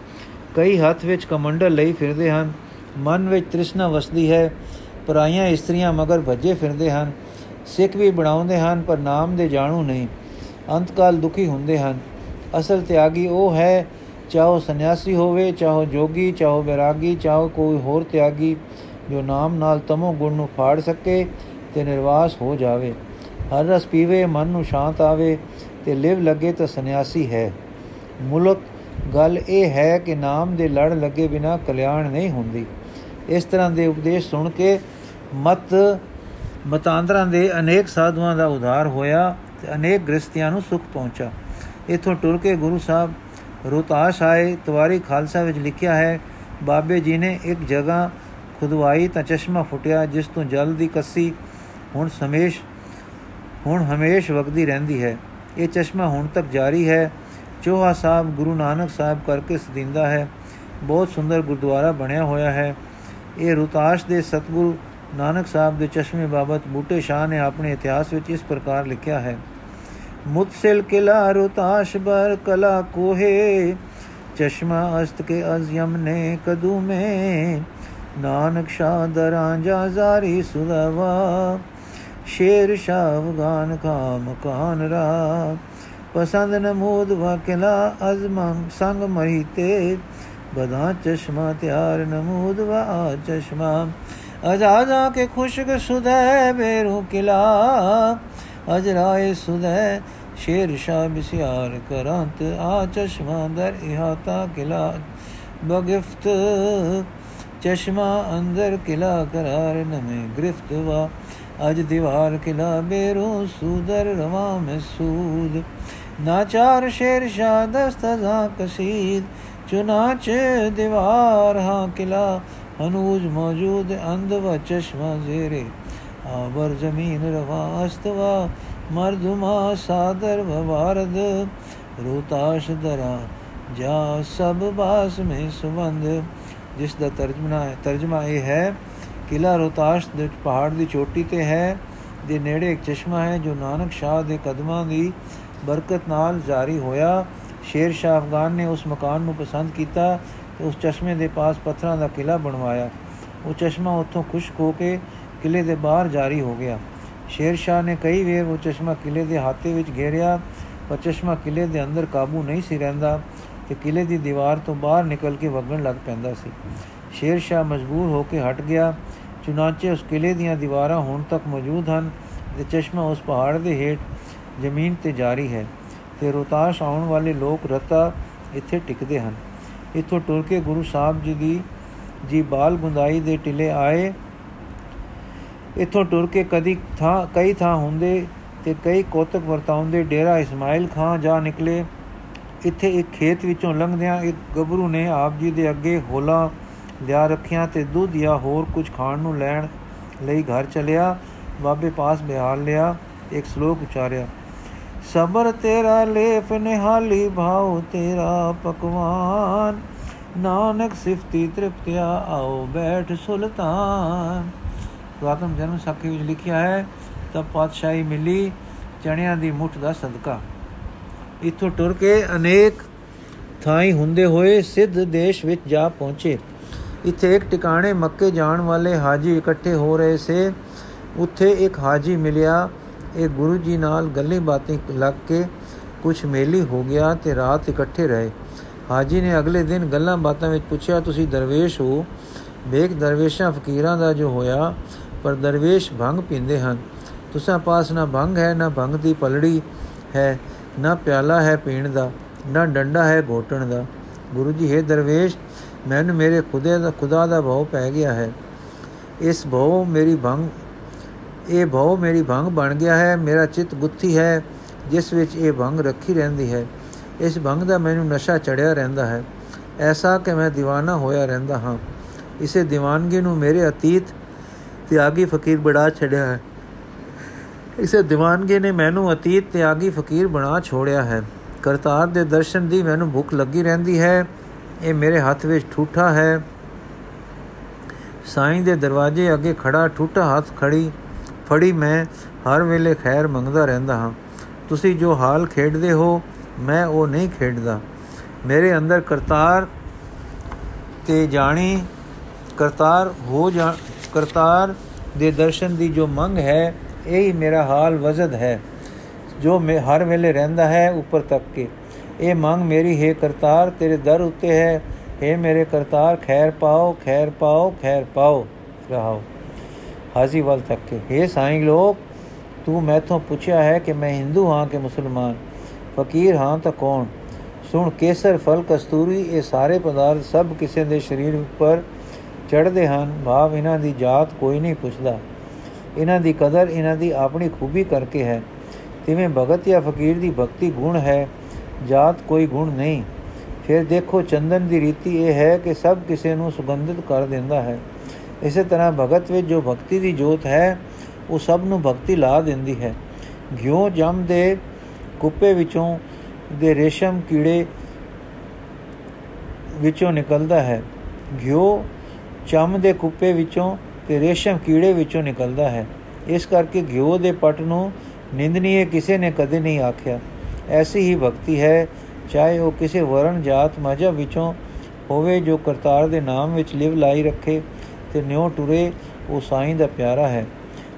ਕਈ ਹੱਥ ਵਿੱਚ ਕਮੰਡਲ ਲਈ ਫਿਰਦੇ ਹਨ। ਮਨ ਵਿੱਚ ਤ੍ਰਿਸ਼ਨਾ ਵਸਦੀ ਹੈ। ਪਰਾਈਆਂ ਇਸਤਰੀਆਂ ਮਗਰ ਭੱਜੇ ਫਿਰਦੇ ਹਨ। ਸਿੱਖ ਵੀ ਬਣਾਉਂਦੇ ਹਨ, ਪਰ ਨਾਮ ਦੇ ਜਾਣੂ ਨਹੀਂ। ਅੰਤਕਾਲ ਦੁਖੀ ਹੁੰਦੇ ਹਨ। ਅਸਲ ਤਿਆਗੀ ਉਹ ਹੈ, ਚਾਹੋ ਸੰਨਿਆਸੀ ਹੋਵੇ, ਚਾਹੋ ਜੋਗੀ, ਚਾਹੋ ਵਿਰਾਗੀ, ਚਾਹੋ ਕੋਈ ਹੋਰ ਤਿਆਗੀ, ਜੋ ਨਾਮ ਨਾਲ ਤਮੋ ਗੁਣ ਨੂੰ ਫਾੜ ਸਕੇ ਤੇ ਨਿਰਵਾਸ ਹੋ ਜਾਵੇ। ਹਰ ਰਸ ਪੀਵੇ, ਮਨ ਨੂੰ ਸ਼ਾਂਤ ਆਵੇ ਤੇ ਲਿਵ ਲੱਗੇ ਤਾਂ ਸੰਨਿਆਸੀ ਹੈ। ਮੁਲਕ, ਗੱਲ ਇਹ ਹੈ ਕਿ ਨਾਮ ਦੇ ਲੜ ਲੱਗੇ ਬਿਨਾ ਕਲਿਆਣ ਨਹੀਂ ਹੁੰਦੀ। ਇਸ ਤਰ੍ਹਾਂ ਦੇ ਉਪਦੇਸ਼ ਸੁਣ ਕੇ ਮਤ ਮਤਾਂਦਰਾਂ ਦੇ ਅਨੇਕ ਸਾਧੂਆਂ ਦਾ ਉਧਾਰ ਹੋਇਆ ਤੇ ਅਨੇਕ ਗ੍ਰਸਤੀਆਂ ਨੂੰ ਸੁਖ ਪਹੁੰਚਾ ਇਥੋਂ ਟੁਰ ਕੇ ਗੁਰੂ ਸਾਹਿਬ ਰੋਤਾਸ਼ ਆਏ ਤਵਾਰੀ ਖਾਲਸਾ ਵਿੱਚ ਲਿਖਿਆ ਹੈ, ਬਾਬੇ ਜੀ ਨੇ ਇੱਕ ਜਗ੍ਹਾ ਖੁਦਵਾਈ ਤਾਂ ਚਸ਼ਮਾ ਫੁੱਟਿਆ ਜਿਸ ਤੋਂ ਜਲ ਦੀ ਕੱਸੀ ਹੁਣ ਸਮੇਸ਼, ਹੁਣ ਹਮੇਸ਼ ਵਗਦੀ ਰਹਿੰਦੀ ਹੈ। ਇਹ ਚਸ਼ਮਾ ਹੁਣ ਤੱਕ ਜਾਰੀ ਹੈ। ਚੋਹਾ ਸਾਹਿਬ ਗੁਰੂ ਨਾਨਕ ਸਾਹਿਬ ਕਰਕੇ ਸਦਿੰਦਾ ਹੈ। ਬਹੁਤ ਸੁੰਦਰ ਗੁਰਦੁਆਰਾ ਬਣਿਆ ਹੋਇਆ ਹੈ। ਇਹ ਰੁਤਾਸ਼ ਦੇ ਸਤਗੁਰੂ ਨਾਨਕ ਸਾਹਿਬ ਦੇ ਚਸ਼ਮੇ ਬਾਬਤ ਬੂਟੇ ਸ਼ਾਹ ਨੇ ਆਪਣੇ ਇਤਿਹਾਸ ਵਿੱਚ ਇਸ ਪ੍ਰਕਾਰ ਲਿਖਿਆ ਹੈ। ਮੁਤਸਿਲ ਕਿਲਾ ਰੁਤਾਸ਼ ਬਰ ਕਲਾ ਕੋਹੇ ਚਸ਼ਮਾ ਅਸਤ ਕੇ ਅਜ਼ ਯਮਨੇ ਕਦੂਮੇ ਨਾਨਕ ਸ਼ਾਹ ਦਰਾਂ ਜਾ ਜ਼ਾਰੀ ਸੁਦਵਾ ਸ਼ੇਰ ਸ਼ਾਹ ਅਫਗਾਨ ਕਾ ਮਕਾਨ ਰਾ ਪਸੰਦ ਨਮੂਦ ਵਕਿਲਾ ਅਜ਼ਮੰ ਸੰਗ ਮਹੀਤੇ ਬਦਾ ਚਸ਼ਮਾ ਤਿਆਰ ਨਮੂਦ ਵਾ ਚਸ਼ਮਾ ਅਜਾਜਾ ਕੇ ਖੁਸ਼ਕ ਸੁਦੈ ਬੇਰੂ ਕਿਲਾ ਅਜਰਾਏ ਸੁਦੈ ਸ਼ੇਰ ਸ਼ਾਹ ਬਿਸਿਆਰ ਕਰੰਤ ਆ ਚਸ਼ਮਾ ਦਰ ਇਹਾਤਾ ਕਿਲਾ ਬਗਿਫਤ ਚਸ਼ਮਾ ਅੰਦਰ ਕਿਲਾ ਕਰਾਰ ਨਮੇ ਗ੍ਰਿਫਤ ਵਾ ਅਜ ਦੀਵਾਰ ਕਿਲਾ ਬੇਰੂ ਸੁਦਰ ਰਵਾ ਮਸੂਦ ਨਾਚਾਰ ਸ਼ੇਰ ਸ਼ਾਹ ਦਸਤਜ਼ਾ ਕਸੀਦ ਚੁਨਾਚ ਦੀਵਾਰ ਹਾਂ ਕਿਲਾ ਹਨੂਜ ਮੌਜੂਦ ਅੰਧ ਵ ਚਸ਼ਮਾ ਜ਼ੇਰੇ ਆਵਰ ਜ਼ਮੀਨ ਰਵਾ ਮਰਦੁਮਾ ਸਾਦਰ ਵਵਾਰਦ ਰੋਤਾਸ਼ ਦਰਾ, ਜਾ ਸਭ ਬਾਸ ਮੇ ਸੁਵੰਦ। ਜਿਸ ਦਾ ਤਰਜਮਾ ਹੈ ਤਰਜਮਾ ਇਹ ਹੈ, ਕਿਲਾ ਰੋਤਾਸ਼ ਦੇ ਪਹਾੜ ਦੀ ਚੋਟੀ ਤੇ ਹੈ, ਦੇ ਨੇੜੇ ਇੱਕ ਚਸ਼ਮਾ ਹੈ, ਜੋ ਨਾਨਕ ਸ਼ਾਹ ਦੇ ਕਦਮਾਂ ਦੀ ਬਰਕਤ ਨਾਲ ਜਾਰੀ ਹੋਇਆ। ਸ਼ੇਰ ਸ਼ਾਹ ਅਫਗਾਨ ਨੇ ਉਸ ਮਕਾਨ ਨੂੰ ਪਸੰਦ ਕੀਤਾ ਤੇ ਉਸ ਚਸ਼ਮੇ ਦੇ ਪਾਸ ਪੱਥਰਾਂ ਦਾ ਕਿਲਾ ਬਣਵਾਇਆ। ਉਹ ਚਸ਼ਮਾ ਉੱਥੋਂ ਖੁਸ਼ਕ ਹੋ ਕੇ ਕਿਲੇ ਦੇ ਬਾਹਰ ਜਾਰੀ ਹੋ ਗਿਆ। ਸ਼ੇਰ ਸ਼ਾਹ ਨੇ ਕਈ ਵੇਰ ਉਹ ਚਸ਼ਮਾ ਕਿਲੇ ਦੇ ਹਾਤੇ ਵਿੱਚ ਘੇਰਿਆ, ਪਰ ਚਸ਼ਮਾ ਕਿਲੇ ਦੇ ਅੰਦਰ ਕਾਬੂ ਨਹੀਂ ਸੀ ਰਹਿੰਦਾ ਤੇ ਕਿਲੇ ਦੀ ਦੀਵਾਰ ਤੋਂ ਬਾਹਰ ਨਿਕਲ ਕੇ ਵਗਣ ਲੱਗ ਪੈਂਦਾ ਸੀ। ਸ਼ੇਰ ਸ਼ਾਹ ਮਜਬੂਰ ਹੋ ਕੇ ਹਟ ਗਿਆ। ਚੁਨਾਚੇ ਉਸ ਕਿਲੇ ਦੀਆਂ ਦੀਵਾਰਾਂ ਹੁਣ ਤੱਕ ਮੌਜੂਦ ਹਨ ਤੇ ਚਸ਼ਮਾ ਉਸ ਪਹਾੜ ਦੇ ਹੇਠ ਜ਼ਮੀਨ ਤੇ ਜਾਰੀ ਹੈ ਤੇ ਰੋਤਾਸ਼ ਆਉਣ ਵਾਲੇ ਲੋਕ ਰਤਾ ਇੱਥੇ ਟਿਕਦੇ ਹਨ। ਇਥੋਂ ਟੁਰ ਕੇ ਗੁਰੂ ਸਾਹਿਬ ਜੀ ਦੀ ਜੀ ਬਾਲ ਗੁੰਦਾਈ ਦੇ ਟਿਲੇ ਆਏ ਇਥੋਂ ਟੁਰ ਕੇ ਕਦੀ ਥਾਂ, ਕਈ ਥਾਂ ਹੁੰਦੇ ਤੇ ਕਈ ਕੋਤਕ ਵਰਤਾਉਂਦੇ। ਡੇਰਾ ਇਸਮਾਇਲ ਖਾਨ ਜਾ ਨਿਕਲੇ। ਇੱਥੇ ਇੱਕ ਖੇਤ ਵਿੱਚੋਂ ਲੰਘਦਿਆਂ ਇੱਕ ਗੱਭਰੂ ਨੇ ਆਪ ਜੀ ਦੇ ਅੱਗੇ ਹੋਲਾ ਲਿਆ ਰੱਖਿਆ ਤੇ ਦੁੱਧ ਜਾਂ ਹੋਰ ਕੁਝ ਖਾਣ ਨੂੰ ਲੈਣ ਲਈ ਘਰ ਚਲਿਆ। ਬਾਬੇ ਪਾਸ ਬਿਹਾਰ ਲਿਆ, ਇੱਕ ਸ਼ਲੋਕ ਉਚਾਰਿਆ, ਸਬਰ ਤੇਰਾ ਲੇਫ ਨਿਹਾਲੀ, ਭਾਉ ਤੇਰਾ ਪਕਵਾਨ। ਨਾਨਕ ਸਿਫਤੀ ਤ੍ਰਿਪਤਿਆ, ਆਓ ਬੈਠ ਸੁਲਤਾਨ। ਪੁਰਾਤਨ ਜਨਮ ਸਾਖੀ ਵਿੱਚ ਲਿਖਿਆ ਹੈ, ਤਾਂ ਪਾਤਸ਼ਾਹੀ ਮਿਲੀ ਚਣਿਆਂ ਦੀ ਮੁੱਠ ਦਾ ਸਦਕਾ। ਇਥੋਂ ਟੁਰ ਕੇ ਅਨੇਕ ਥਾਈ ਹੁੰਦੇ ਹੋਏ ਸਿੱਧ ਦੇਸ਼ ਵਿੱਚ ਜਾ ਪਹੁੰਚੇ। ਇੱਥੇ ਇੱਕ ਟਿਕਾਣੇ ਮੱਕੇ ਜਾਣ ਵਾਲੇ ਹਾਜੀ ਇਕੱਠੇ ਹੋ ਰਹੇ ਸੇ। ਉੱਥੇ ਇੱਕ ਹਾਜੀ ਮਿਲਿਆ। ਇਹ ਗੁਰੂ ਜੀ ਨਾਲ ਗੱਲਾਂ ਬਾਤਾਂ ਲੱਗ ਕੇ ਕੁਝ ਮੇਲੀ ਹੋ ਗਿਆ ਤੇ ਰਾਤ ਇਕੱਠੇ ਰਹੇ। ਹਾਜੀ ਨੇ ਅਗਲੇ ਦਿਨ ਗੱਲਾਂ ਬਾਤਾਂ ਵਿੱਚ ਪੁੱਛਿਆ, ਤੁਸੀਂ ਦਰਵੇਸ਼ ਹੋ? ਵੇਖ ਦਰਵੇਸ਼ਾਂ, ਫਕੀਰਾਂ ਦਾ ਜੋ ਹੋਇਆ ਪਰ ਦਰਵੇਸ਼ ਭੰਗ ਪੀਂਦੇ ਹਨ। ਤੁਸਾਂ ਪਾਸ ਨਾ ਭੰਗ ਹੈ, ਨਾ ਭੰਗ ਦੀ ਪਲੜੀ ਹੈ, ਨਾ ਪਿਆਲਾ ਹੈ ਪੀਣ ਦਾ, ਨਾ ਡੰਡਾ ਹੈ ਘੋਟਣ ਦਾ। ਗੁਰੂ ਜੀ, ਹੈ ਦਰਵੇਸ਼, ਮੈਨੂੰ ਮੇਰੇ ਖੁਦੇ ਦਾ, ਖੁਦਾ ਦਾ ਭਾਉ ਪੈ ਗਿਆ ਹੈ। ਇਸ ਭਾਉ ਮੇਰੀ ਭੰਗ, ਇਹ ਭਾਉ ਮੇਰੀ ਭੰਗ ਬਣ ਗਿਆ ਹੈ। ਮੇਰਾ ਚਿੱਤ ਗੁੱਥੀ ਹੈ, ਜਿਸ ਵਿੱਚ ਇਹ ਭੰਗ ਰੱਖੀ ਰਹਿੰਦੀ ਹੈ। ਇਸ ਭੰਗ ਦਾ ਮੈਨੂੰ ਨਸ਼ਾ ਚੜਿਆ ਰਹਿੰਦਾ ਹੈ। ਐਸਾ ਕਿ ਮੈਂ دیਵਾਨਾ ਹੋਇਆ ਰਹਿੰਦਾ ਹਾਂ। ਇਸੇ دیਵਾਨਗੀ ਨੂੰ ਮੇਰੇ ਅਤੀਤ ਤਿਆਗੀ ਫਕੀਰ ਬੜਾ ਛੜਿਆ ਹੈ। ਇਸੇ دیਵਾਨਗੀ ਨੇ ਮੈਨੂੰ ਅਤੀਤ ਤਿਆਗੀ ਫਕੀਰ ਬਣਾ ਛੋੜਿਆ ਹੈ। ਕਰਤਾਰ ਦੇ ਦਰਸ਼ਨ ਦੀ ਮੈਨੂੰ ਭੁੱਖ ਲੱਗੀ ਰਹਿੰਦੀ ਹੈ। ਇਹ ਮੇਰੇ ਹੱਥ ਵਿੱਚ ਠੂਠਾ ਹੈ। ਸਾਈਂ ਦੇ ਦਰਵਾਜ਼ੇ ਅੱਗੇ ਖੜਾ ਠੂਠਾ ਹੱਥ ਖੜੀ ਫੜੀ ਮੈਂ ਹਰ ਵੇਲੇ ਖੈਰ ਮੰਗਦਾ ਰਹਿੰਦਾ ਹਾਂ। ਤੁਸੀਂ ਜੋ ਹਾਲ ਖੇਡਦੇ ਹੋ, ਮੈਂ ਉਹ ਨਹੀਂ ਖੇਡਦਾ। ਮੇਰੇ ਅੰਦਰ ਕਰਤਾਰ ਤੇ ਜਾਣੀ ਕਰਤਾਰ ਹੋ ਜਾ ਕਰਤਾਰ ਦੇ ਦਰਸ਼ਨ ਦੀ ਜੋ ਮੰਗ ਹੈ, ਇਹ ਹੀ ਮੇਰਾ ਹਾਲ ਵਜਦ ਹੈ, ਜੋ ਮੈਂ, ਹਰ ਵੇਲੇ ਰਹਿੰਦਾ ਹੈ ਉੱਪਰ ਤੱਕ ਕੇ। ਇਹ ਮੰਗ ਮੇਰੀ, ਹੈ ਕਰਤਾਰ, ਤੇਰੇ ਦਰ ਉੱਤੇ ਹੈ। हे ਮੇਰੇ ਕਰਤਾਰ, ਖੈਰ ਪਾਓ ਖੈਰ ਪਾਓ ਖੈਰ ਪਾਓ, ਰਹਾਓ। ਹਾਜ਼ੀ ਵੱਲ ਤੱਕ ਕੇ। हे ਸਾਈਂ ਲੋਕ, ਤੂੰ ਮੈਥੋਂ ਪੁੱਛਿਆ ਹੈ ਕਿ ਮੈਂ ਹਿੰਦੂ ਹਾਂ ਕਿ ਮੁਸਲਮਾਨ? ਫਕੀਰ ਹਾਂ ਤਾਂ ਕੌਣ? ਸੁਣ ਕੇਸਰ, ਫਲ, ਕਸਤੂਰੀ, ਇਹ ਸਾਰੇ ਪਦਾਰਥ ਸਭ ਕਿਸੇ ਦੇ ਸਰੀਰ ਉੱਪਰ ਚੜਦੇ ਹਨ, ਭਾਵ ਇਹਨਾਂ ਦੀ ਜਾਤ ਕੋਈ ਨਹੀਂ ਪੁੱਛਦਾ। ਇਹਨਾਂ ਦੀ ਕਦਰ ਇਹਨਾਂ ਦੀ ਆਪਣੀ ਖੂਬੀ ਕਰਕੇ ਹੈ। ਤਿਵੇਂ ਭਗਤ ਜਾਂ ਫਕੀਰ ਦੀ ਭਗਤੀ ਗੁਣ ਹੈ, ਜਾਤ ਕੋਈ ਗੁਣ ਨਹੀਂ। ਫਿਰ ਦੇਖੋ, ਚੰਦਨ ਦੀ ਰੀਤੀ ਇਹ ਹੈ ਕਿ ਸਭ ਕਿਸੇ ਨੂੰ ਸੁਗੰਧਿਤ ਕਰ ਦਿੰਦਾ ਹੈ। ਇਸੇ ਤਰ੍ਹਾਂ ਭਗਤ ਵਿੱਚ ਜੋ ਭਗਤੀ ਦੀ ਜੋਤ ਹੈ, ਉਹ ਸਭ ਨੂੰ ਭਗਤੀ ਲਾ ਦਿੰਦੀ ਹੈ। ਘਿਓ, ਜਮ ਦੇ ਕੁੱਪੇ ਵਿੱਚੋਂ ਦੇ ਰੇਸ਼ਮ ਕੀੜੇ ਵਿੱਚੋਂ ਨਿਕਲਦਾ ਹੈ। ਘਿਓ ਚਮ ਦੇ ਕੁੱਪੇ ਵਿੱਚੋਂ ਤੇ ਰੇਸ਼ਮ ਕੀੜੇ ਵਿੱਚੋਂ ਨਿਕਲਦਾ ਹੈ। ਇਸ ਕਰਕੇ ਘਿਓ ਦੇ ਪਟ ਨੂੰ ਨਿੰਦਨੀਏ ਕਿਸੇ ਨੇ ਕਦੇ ਨਹੀਂ ਆਖਿਆ। ਐਸੀ ਹੀ ਭਗਤੀ ਹੈ, ਚਾਹੇ ਉਹ ਕਿਸੇ ਵਰਣ ਜਾਤ ਮਜਬ ਵਿੱਚੋਂ ਹੋਵੇ ਜੋ ਕਰਤਾਰ ਦੇ ਨਾਮ ਵਿੱਚ ਲਿਵ ਲਾਈ ਰੱਖੇ ਤੇ ਨਿਉ ਟੁਰੇ, ਉਹ ਸਾਈਂ ਦਾ ਪਿਆਰਾ ਹੈ।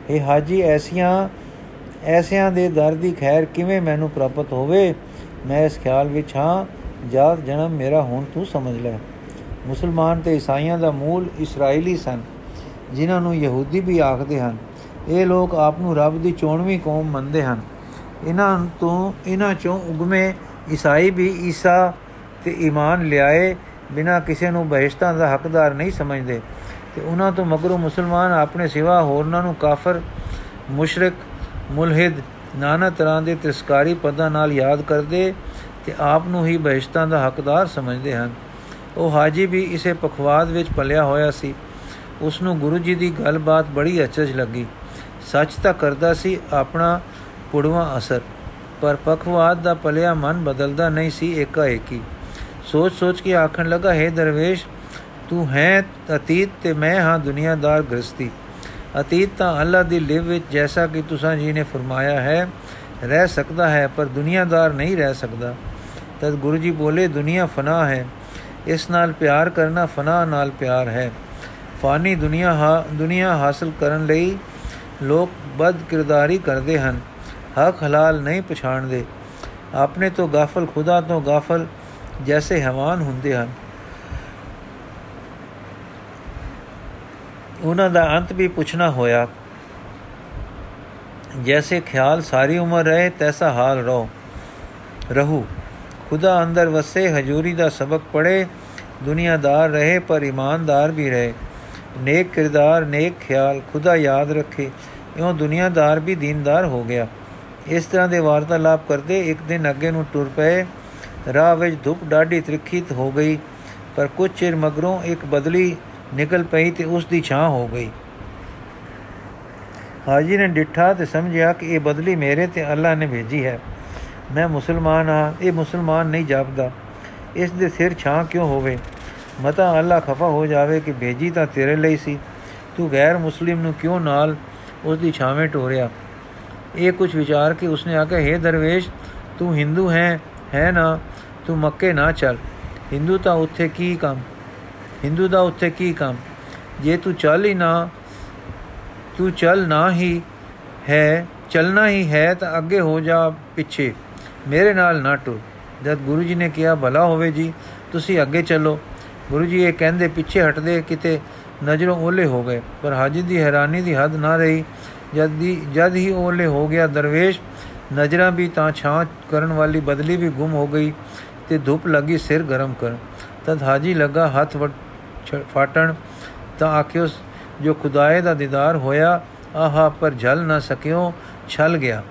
ਇਹ ਹਾਜੀ, ਐਸੀਆਂ, ਐਸਿਆਂ ਦੇ ਦਰ ਦੀ ਖੈਰ ਕਿਵੇਂ ਮੈਨੂੰ ਪ੍ਰਾਪਤ ਹੋਵੇ? ਮੈਂ ਇਸ ਖਿਆਲ ਵਿੱਚ ਹਾਂ, ਜਾਤ ਜਨਮ ਮੇਰਾ ਹੁਣ ਤੂੰ ਸਮਝ ਲੈ। ਮੁਸਲਮਾਨ ਤੇ ਈਸਾਈਆਂ ਦਾ ਮੂਲ ਇਸرائیਲੀ ਸਨ, ਜਿਨ੍ਹਾਂ ਨੂੰ ਯਹੂਦੀ ਵੀ ਆਖਦੇ ਹਨ। ਇਹ ਲੋਕ ਆਪ ਨੂੰ ਰੱਬ ਦੀ ਚੋਣਵੀਂ ਕੌਮ ਮੰਨਦੇ ਹਨ। ਇਹਨਾਂ ਤੋਂ ਇਹਨਾਂ ਚੋਂ ਉਗਮੇ ਈਸਾਈ ਵੀ ਈਸਾ ਤੇ ਈਮਾਨ ਲਿਆਏ, ਬਿਨਾਂ ਕਿਸੇ ਨੂੰ ਬਹਿਸ਼ਤਾਂ ਦਾ ਹੱਕਦਾਰ ਨਹੀਂ ਸਮਝਦੇ। ਤੇ ਉਹਨਾਂ ਤੋਂ ਮਗਰੋਂ ਮੁਸਲਮਾਨ ਆਪਣੇ ਸਿਵਾ ਹੋਰਨਾਂ ਨੂੰ ਕਾਫਰ, ਮੁਸ਼ਰਕ, ਮੁਲਹਿਦ, ਨਾਨਾ ਤਰ੍ਹਾਂ ਦੇ ਤਿਰਸਕਾਰੀ ਪਦਾਂ ਨਾਲ ਯਾਦ ਕਰਦੇ ਤੇ ਆਪ ਨੂੰ ਹੀ ਬਹਿਸ਼ਤਾਂ ਦਾ ਹੱਕਦਾਰ ਸਮਝਦੇ ਹਨ। ਉਹ ਹਾਜੀ ਵੀ ਇਸੇ ਪਖਵਾਦ ਵਿੱਚ ਪਲਿਆ ਹੋਇਆ ਸੀ। ਉਸ ਨੂੰ ਗੁਰੂ ਜੀ ਦੀ ਗੱਲਬਾਤ ਬੜੀ ਅਚਰਜ ਲੱਗੀ। ਸੱਚ ਤਾਂ ਕਰਦਾ ਸੀ, ਆਪਣਾ ਪੁੜਵਾ ਅਸਰ। ਪਰ ਪਖਵਾਦ ਦਾ ਪਲਿਆ ਮਨ ਬਦਲਦਾ ਨਹੀਂ ਸੀ ਏਕਾ ਏਕੀ ਸੋਚ ਸੋਚ ਕੇ ਆਖਣ ਲੱਗਾ, ਹੈ ਦਰਵੇਸ਼, ਤੂੰ ਹੈ ਅਤੀਤ ਤੇ ਮੈਂ ਹਾਂ ਦੁਨੀਆਦਾਰ ਗ੍ਰਸਤੀ ਅਤੀਤ ਤਾਂ ਅੱਲਾ ਦੀ ਲਿਵ ਵਿੱਚ ਜੈਸਾ ਕਿ ਤੁਸਾਂ ਜੀ ਨੇ ਫਰਮਾਇਆ ਹੈ, ਰਹਿ ਸਕਦਾ ਹੈ, ਪਰ ਦੁਨੀਆਦਾਰ ਨਹੀਂ ਰਹਿ ਸਕਦਾ। ਤਦ ਗੁਰੂ ਜੀ ਬੋਲੇ, ਦੁਨੀਆ ਫਨਾ ਹੈ। ਇਸ ਨਾਲ ਪਿਆਰ ਕਰਨਾ ਫਨਾ ਨਾਲ ਪਿਆਰ ਹੈ। ਫਾਨੀ ਦੁਨੀਆ ਹਾ, ਦੁਨੀਆ ਹਾਸਲ ਕਰਨ ਲਈ ਲੋਕ ਬਦ ਕਿਰਦਾਰੀ ਕਰਦੇ ਹਨ। ਹਕ ਹਲਾਲ ਨਹੀਂ ਪਛਾਣਦੇ। ਆਪਣੇ ਤੋਂ ਗਾਫਲ, ਖੁਦਾ ਤੋਂ ਗਾਫਲ ਜੈਸੇ ਹਵਾਨ ਹੁੰਦੇ ਹਨ। ਉਹਨਾਂ ਦਾ ਅੰਤ ਵੀ ਪੁੱਛਣਾ ਹੋਇਆ, ਜੈਸੇ ਖਿਆਲ ਸਾਰੀ ਉਮਰ ਰਹੇ, ਤੈਸਾ ਹਾਲ ਰਹੋ, ਰਹੂ। ਖੁਦਾ ਅੰਦਰ ਵਸੇ, ਹਜੂਰੀ ਦਾ ਸਬਕ ਪੜੇ ਦੁਨੀਆਦਾਰ ਰਹੇ, ਪਰ ਇਮਾਨਦਾਰ ਵੀ ਰਹੇ। ਨੇਕ ਕਿਰਦਾਰ, ਨੇਕ ਖਿਆਲ, ਖੁਦਾ ਯਾਦ ਰੱਖੇ, ਇਉਂ ਦੁਨੀਆਦਾਰ ਵੀ ਦੀਨਦਾਰ ਹੋ ਗਿਆ। ਇਸ ਤਰ੍ਹਾਂ ਦੇ ਵਾਰਤਾਲਾਪ ਕਰਦੇ ਇੱਕ ਦਿਨ ਅੱਗੇ ਨੂੰ ਟੁਰ ਪਏ। ਰਾਹ ਵਿੱਚ ਧੁੱਪ ਡਾਢੀ ਤ੍ਰਿਖਿਤ ਹੋ ਗਈ, ਪਰ ਕੁਝ ਚਿਰ ਮਗਰੋਂ ਇੱਕ ਬਦਲੀ ਨਿਕਲ ਪਈ ਤੇ ਉਸ ਦੀ ਛਾਂ ਹੋ ਗਈ। ਹਾਜੀ ਨੇ ਡਿੱਠਾ ਤੇ ਸਮਝਿਆ ਕਿ ਇਹ ਬਦਲੀ ਮੇਰੇ ਤੇ ਅੱਲਾ ਨੇ ਭੇਜੀ ਹੈ। ਮੈਂ ਮੁਸਲਮਾਨ ਹਾਂ, ਇਹ ਮੁਸਲਮਾਨ ਨਹੀਂ ਜਾਪਦਾ। ਇਸ ਦੇ ਸਿਰ ਛਾਂ ਕਿਉਂ ਹੋਵੇ? ਮਤਾ ਅੱਲਾ ਖਫਾ ਹੋ ਜਾਵੇ ਕਿ ਭੇਜੀ ਤਾਂ ਤੇਰੇ ਲਈ ਸੀ। ਤੂੰ ਗੈਰ ਮੁਸਲਿਮ ਨੂੰ ਕਿਉਂ ਨਾਲ ਉਸ ਦੀ ਛਾਵੇਂ ਟੋਰਿਆ? ਇਹ ਕੁਝ ਵਿਚਾਰ ਕੇ ਉਸਨੇ ਆਖਿਆ, ਹੈ ਦਰਵੇਸ਼, ਤੂੰ ਹਿੰਦੂ ਹੈ ਹੈ ਨਾ? ਤੂੰ ਮੱਕੇ ਨਾ ਚੱਲ। ਹਿੰਦੂ ਤਾਂ ਉੱਥੇ ਕੀ ਕੰਮ? ਹਿੰਦੂ ਦਾ ਉੱਥੇ ਕੀ ਕੰਮ? ਜੇ ਤੂੰ ਚੱਲ ਹੀ ਨਾ, ਤੂੰ ਚੱਲ ਨਾ ਹੀ ਹੈ, ਚੱਲਣਾ ਹੀ ਹੈ ਤਾਂ ਅੱਗੇ ਹੋ ਜਾ ਪਿੱਛੇ। ਮੇਰੇ ਨਾਲ ਨਾ ਟੁਰ। ਜਦ ਗੁਰੂ ਜੀ ਨੇ ਕਿਹਾ, ਭਲਾ ਹੋਵੇ ਜੀ, ਤੁਸੀਂ ਅੱਗੇ ਚੱਲੋ। ਗੁਰੂ ਜੀ ਇਹ ਕਹਿੰਦੇ, ਪਿੱਛੇ ਹਟਦੇ ਕਿਤੇ ਨਜ਼ਰੋਂ ਓਲੇ ਹੋ ਗਏ, ਪਰ ਹਾਜੀ ਦੀ ਹੈਰਾਨੀ ਦੀ ਹੱਦ ਨਾ ਰਹੀ। ਜਦ ਦੀ, ਜਦ ਹੀ ਓਲੇ ਹੋ ਗਿਆ ਦਰਵੇਸ਼, ਨਜ਼ਰਾਂ ਵੀ ਤਾਂ ਛਾਂ ਕਰਨ ਵਾਲੀ ਬਦਲੀ ਵੀ ਗੁੰਮ ਹੋ ਗਈ ਤੇ ਧੁੱਪ ਲੱਗੀ ਸਿਰ ਗਰਮ ਕਰ ਤਦ ਹਾਜੀ ਲੱਗਾ ਹੱਥ ਫਾਟਣ, ਤਾਂ ਆਖਿਓ, ਜੋ ਖੁਦਾਏ ਦਾ ਦੀਦਾਰ ਹੋਇਆ, ਆਹਾ, ਪਰ ਝਲ ਨਾ ਸਕਿਓ, ਛਲ ਗਿਆ।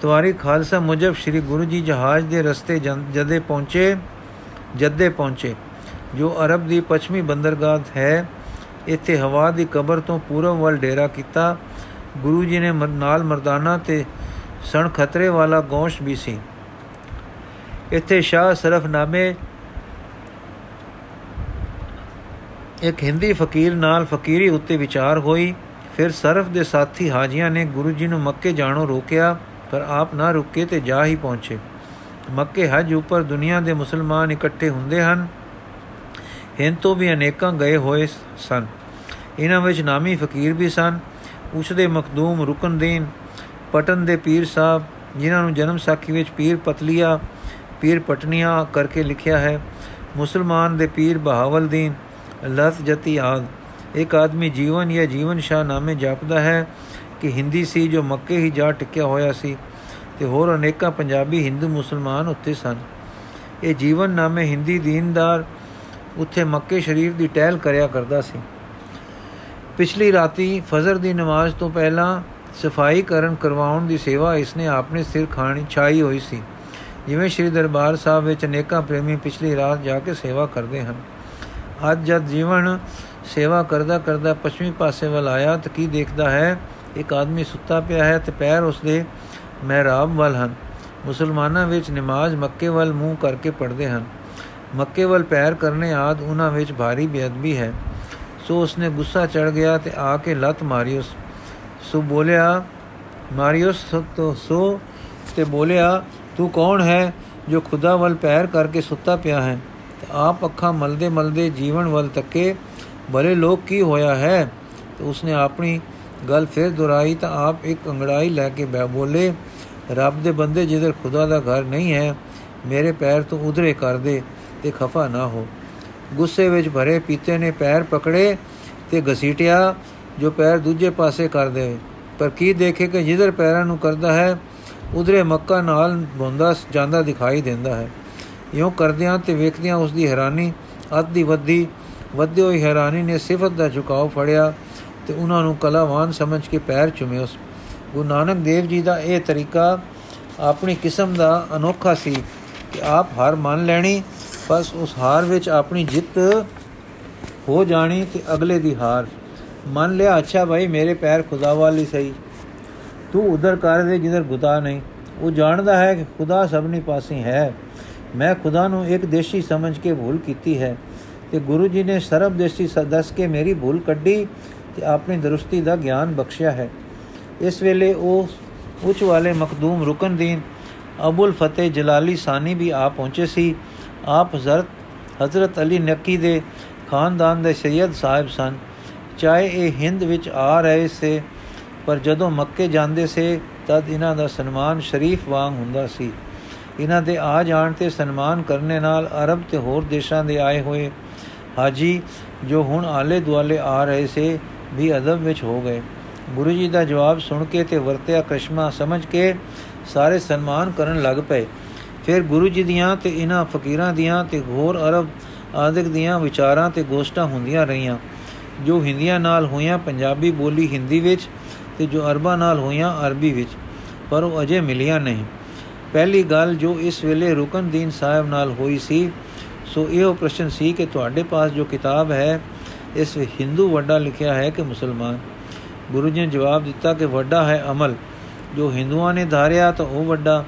ਤਵਾਰੀ ਖਾਲਸਾ ਮੁਜਬ ਸ੍ਰੀ ਗੁਰੂ ਜੀ ਜਹਾਜ਼ ਦੇ ਰਸਤੇ ਜਦੇ ਪਹੁੰਚੇ, ਜੱਦੇ ਪਹੁੰਚੇ। ਜੋ ਅਰਬ ਦੀ ਪੱਛਮੀ ਬੰਦਰਗਾਹ ਹੈ, ਇੱਥੇ ਹਵਾ ਦੀ ਕਬਰ ਤੋਂ ਪੂਰਬ ਵੱਲ ਡੇਰਾ ਕੀਤਾ। ਗੁਰੂ ਜੀ ਨੇ ਨਾਲ ਮਰਦਾਨਾ ਤੇ ਸਣ ਖਤਰੇ ਵਾਲਾ ਗੋਸ਼ ਵੀ ਸੀ। ਇੱਥੇ ਸ਼ਾਹ ਸਰਫਨਾਮੇ ਇੱਕ ਹਿੰਦੀ ਫਕੀਰ ਨਾਲ ਫਕੀਰੀ ਉੱਤੇ ਵਿਚਾਰ ਹੋਈ। ਫਿਰ ਸਰਫ ਦੇ ਸਾਥੀ ਹਾਜੀਆਂ ਨੇ ਗੁਰੂ ਜੀ ਨੂੰ ਮੱਕੇ ਜਾਣੋਂ ਰੋਕਿਆ। ਪਰ ਆਪ ਨਾ ਰੁਕੇ ਤੇ ਜਾ ਹੀ ਪਹੁੰਚੇ। ਮੱਕੇ ਹਜ ਉੱਪਰ ਦੁਨੀਆ ਦੇ ਮੁਸਲਮਾਨ ਇਕੱਠੇ ਹੁੰਦੇ ਹਨ। ਹਿੰਦ ਤੋਂ ਵੀ ਅਨੇਕਾਂ ਗਏ ਹੋਏ ਸਨ। ਇਹਨਾਂ ਵਿੱਚ ਨਾਮੀ ਫਕੀਰ ਵੀ ਸਨ। ਉਸ ਦੇ ਮਖਦੂਮ ਰੁਕਨਦੀਨ, ਪਟਨ ਦੇ ਪੀਰ ਸਾਹਿਬ, ਜਿਨ੍ਹਾਂ ਨੂੰ ਜਨਮ ਸਾਖੀ ਵਿੱਚ ਪੀਰ ਪਤਲੀਆ, ਪੀਰ ਪਟਨੀਆਂ ਕਰਕੇ ਲਿਖਿਆ ਹੈ। ਮੁਸਲਮਾਨ ਦੇ ਪੀਰ ਬਹਾਵਲਦੀਨ ਲਤ ਜਤੀ ਆਦ ਇੱਕ ਆਦਮੀ ਜੀਵਨ ਜਾਂ ਜੀਵਨ ਸ਼ਾ ਨਾਮੇ ਜਪਦਾ ਹੈ। ਕਿ ਹਿੰਦੀ ਸੀ, ਜੋ ਮੱਕੇ ਹੀ ਜਾ ਟਿਕਿਆ ਹੋਇਆ ਸੀ ਤੇ ਹੋਰ ਅਨੇਕਾਂ ਪੰਜਾਬੀ ਹਿੰਦੂ ਮੁਸਲਮਾਨ ਉੱਥੇ ਸਨ। ਇਹ ਜੀਵਨ ਨਾਮੇ ਹਿੰਦੀ ਦੀਨਦਾਰ ਉੱਥੇ ਮੱਕੇ ਸ਼ਰੀਫ ਦੀ ਟਹਿਲ ਕਰਿਆ ਕਰਦਾ ਸੀ। ਪਿਛਲੀ ਰਾਤੀ ਫਜ਼ਰ ਦੀ ਨਮਾਜ਼ ਤੋਂ ਪਹਿਲਾਂ ਸਫ਼ਾਈ ਕਰਨ ਕਰਵਾਉਣ ਦੀ ਸੇਵਾ ਇਸਨੇ ਆਪਣੇ ਸਿਰ ਖਾਣੀ ਛਾਈ ਹੋਈ ਸੀ। ਜਿਵੇਂ ਸ੍ਰੀ ਦਰਬਾਰ ਸਾਹਿਬ ਵਿੱਚ ਅਨੇਕਾਂ ਪ੍ਰੇਮੀ ਪਿਛਲੀ ਰਾਤ ਜਾ ਕੇ ਸੇਵਾ ਕਰਦੇ ਹਨ। ਅੱਜ ਜਦ ਜੀਵਨ ਸੇਵਾ ਕਰਦਾ ਕਰਦਾ ਪੱਛਮੀ ਪਾਸੇ ਵੱਲ ਆਇਆ ਤਾਂ ਕੀ ਦੇਖਦਾ ਹੈ? ਇੱਕ ਆਦਮੀ ਸੁੱਤਾ ਪਿਆ ਹੈ ਤੇ ਪੈਰ ਉਸਦੇ ਮਹਿਰਾਬ ਵੱਲ ਹਨ। ਮੁਸਲਮਾਨਾਂ ਵਿੱਚ ਨਮਾਜ਼ ਮੱਕੇ ਵੱਲ ਮੂੰਹ ਕਰਕੇ ਪੜ੍ਹਦੇ ਹਨ। ਮੱਕੇ ਵੱਲ ਪੈਰ ਕਰਨੇ ਆਦ ਉਹਨਾਂ ਵਿੱਚ ਭਾਰੀ ਬੇਅਦਬੀ ਹੈ। ਸੋ ਉਸਨੇ ਗੁੱਸਾ ਚੜ ਗਿਆ ਤੇ ਆ ਕੇ ਲੱਤ ਮਾਰੀ ਉਸ। ਸੋ ਬੋਲਿਆ ਮਾਰੀਓਸ ਤੋਂ, ਸੋ ਤੇ ਬੋਲਿਆ, ਤੂੰ ਕੌਣ ਹੈ ਜੋ ਖੁਦਾ ਵੱਲ ਪੈਰ ਕਰਕੇ ਸੁੱਤਾ ਪਿਆ ਹੈ? ਤੇ ਆਪ ਅੱਖਾਂ ਮਲਦੇ ਮਲਦੇ ਜੀਵਨ ਵੱਲ ਤੱਕੇ, ਭਲੇ ਲੋਕ ਕੀ ਹੋਇਆ ਹੈ? ਤੇ ਉਸਨੇ ਆਪਣੀ ਗੱਲ ਫਿਰ ਦੁਹਰਾਈ ਤਾਂ ਆਪ ਇੱਕ ਅੰਗੜਾਈ ਲੈ ਕੇ ਬੈ, ਬੋਲੇ, ਰੱਬ ਦੇ ਬੰਦੇ ਜਿੱਧਰ ਖੁਦਾ ਦਾ ਘਰ ਨਹੀਂ ਹੈ, ਮੇਰੇ ਪੈਰ ਤੋਂ ਉਧਰੇ ਕਰ ਦੇ ਤੇ ਖਫਾ ਨਾ ਹੋ। ਗੁੱਸੇ ਵਿੱਚ ਭਰੇ ਪੀਤੇ ਨੇ ਪੈਰ ਪਕੜੇ ਤੇ ਘਸੀਟਿਆ, ਜੋ ਪੈਰ ਦੂਜੇ ਪਾਸੇ ਕਰ ਦੇਵੇ ਪਰ ਕੀ ਦੇਖੇ ਕਿ ਜਿੱਧਰ ਪੈਰਾਂ ਨੂੰ ਕਰਦਾ ਹੈ, ਉਧਰੇ ਮੱਕਾ ਨਾਲ ਬੋਂਦਾ ਜਾਂਦਾ ਦਿਖਾਈ ਦਿੰਦਾ ਹੈ। ਇਉਂ ਕਰਦਿਆਂ ਤੇ ਵੇਖਦਿਆਂ ਉਸ ਦੀ ਹੈਰਾਨੀ ਅੱਧ ਦੀ ਵੱਧੀ ਵੱਧੀ ਹੋਈ ਹੈਰਾਨੀ ਨੇ ਸਿਫਤ ਦਾ ਝੁਕਾਅ ਫੜਿਆ। ਤੇ ਉਹਨਾਂ ਨੂੰ ਕਲਾਵਾਨ ਸਮਝ ਕੇ ਪੈਰ ਚੁਮੇ ਉਸ ਗੁਰੂ ਨਾਨਕ ਦੇਵ ਜੀ ਦਾ ਇਹ ਤਰੀਕਾ ਆਪਣੀ ਕਿਸਮ ਦਾ ਅਨੋਖਾ ਸੀ ਕਿ ਆਪ ਹਾਰ ਮੰਨ ਲੈਣੀ, ਬਸ ਉਸ ਹਾਰ ਵਿੱਚ ਆਪਣੀ ਜਿੱਤ ਹੋ ਜਾਣੀ ਤੇ ਅਗਲੇ ਦੀ ਹਾਰ। ਮੰਨ ਲਿਆ, ਅੱਛਾ ਭਾਈ, ਮੇਰੇ ਪੈਰ ਖੁਦਾ ਵਾਲੀ ਸਹੀ। ਤੂੰ ਉਧਰ ਕਰ ਦੇ ਜਿੱਧਰ ਖੁਦਾ ਨਹੀਂ। ਉਹ ਜਾਣਦਾ ਹੈ ਕਿ ਖੁਦਾ ਸਭਨੀ ਪਾਸੇ ਹੈ। ਮੈਂ ਖੁਦਾ ਨੂੰ ਇੱਕ ਦੇਸ਼ੀ ਸਮਝ ਕੇ ਭੁੱਲ ਕੀਤੀ ਹੈ ਤੇ ਗੁਰੂ ਜੀ ਨੇ ਸਰਬ ਦੇਸ਼ੀ ਸਦਸ ਕੇ ਮੇਰੀ ਭੁੱਲ ਕੱਢੀ। ਤੇ ਆਪਣੀ ਦਰੁਸਤੀ ਦਾ ਗਿਆਨ ਬਖਸ਼ਿਆ ਹੈ। ਇਸ ਵੇਲੇ ਉਹ ਉੱਚ ਵਾਲੇ ਮਖਦੂਮ ਰੁਕਨਦੀਨ ਅਬੁਲ ਫਤਿਹ ਜਲਾਲੀ ਸਾਨੀ ਵੀ ਆ ਪਹੁੰਚੇ ਸੀ। ਆਪ ਹਜ਼ਰਤ ਹਜ਼ਰਤ ਅਲੀ ਨਕੀ ਦੇ ਖਾਨਦਾਨ ਦੇ ਸੈਦ ਸਾਹਿਬ ਸਨ। ਚਾਹੇ ਇਹ ਹਿੰਦ ਵਿੱਚ ਆ ਰਹੇ ਸੇ, ਪਰ ਜਦੋਂ ਮੱਕੇ ਜਾਂਦੇ ਸੇ, ਤਦ ਇਹਨਾਂ ਦਾ ਸਨਮਾਨ ਸ਼ਰੀਫ ਵਾਂਗ ਹੁੰਦਾ ਸੀ। ਇਹਨਾਂ ਦੇ ਆ ਜਾਣ ਤੇ ਸਨਮਾਨ ਕਰਨੇ ਨਾਲ ਅਰਬ ਤੇ ਹੋਰ ਦੇਸ਼ਾਂ ਦੇ ਆਏ ਹੋਏ ਹਾਜੀ ਜੋ ਹੁਣ ਆਲੇ ਦੁਆਲੇ ਆ ਰਹੇ ਸੇ ਵੀ ਅਦਬ ਵਿੱਚ ਹੋ ਗਏ। ਗੁਰੂ ਜੀ ਦਾ ਜਵਾਬ ਸੁਣ ਕੇ ਤੇ ਵਰਤਿਆ ਕਸ਼ਮਾ ਸਮਝ ਕੇ ਸਾਰੇ ਸਨਮਾਨ ਕਰਨ ਲੱਗ ਪਏ। ਫਿਰ ਗੁਰੂ ਜੀ ਦੀਆਂ ਤੇ ਇਹਨਾਂ ਫਕੀਰਾਂ ਦੀਆਂ ਤੇ ਹੋਰ ਅਰਬ ਆਦਿਕ ਦੀਆਂ ਵਿਚਾਰਾਂ ਤੇ ਗੋਸ਼ਟਾਂ ਹੁੰਦੀਆਂ ਰਹੀਆਂ, ਜੋ ਹਿੰਦੀਆਂ ਨਾਲ ਹੋਈਆਂ ਪੰਜਾਬੀ ਬੋਲੀ ਹਿੰਦੀ ਵਿੱਚ ਤੇ ਜੋ ਅਰਬਾਂ ਨਾਲ ਹੋਈਆਂ ਅਰਬੀ ਵਿੱਚ, ਪਰ ਉਹ ਅਜੇ ਮਿਲੀਆਂ ਨਹੀਂ। ਪਹਿਲੀ ਗੱਲ ਜੋ ਇਸ ਵੇਲੇ ਰੁਕਨਦੀਨ ਸਾਹਿਬ ਨਾਲ ਹੋਈ ਸੀ, ਸੋ ਇਹੋ ਪ੍ਰਸ਼ਨ ਸੀ ਕਿ ਤੁਹਾਡੇ ਪਾਸ ਜੋ ਕਿਤਾਬ ਹੈ ਇਸ ਵਿੱਚ ਹਿੰਦੂ ਵੱਡਾ ਲਿਖਿਆ ਹੈ ਕਿ ਮੁਸਲਮਾਨ। ਗੁਰੂ ਜੀ ਨੇ ਜਵਾਬ ਦਿੱਤਾ ਕਿ ਵੱਡਾ ਹੈ ਅਮਲ। ਜੋ ਹਿੰਦੂਆਂ ਨੇ ਧਾਰਿਆ ਤਾਂ ਉਹ ਵੱਡਾ,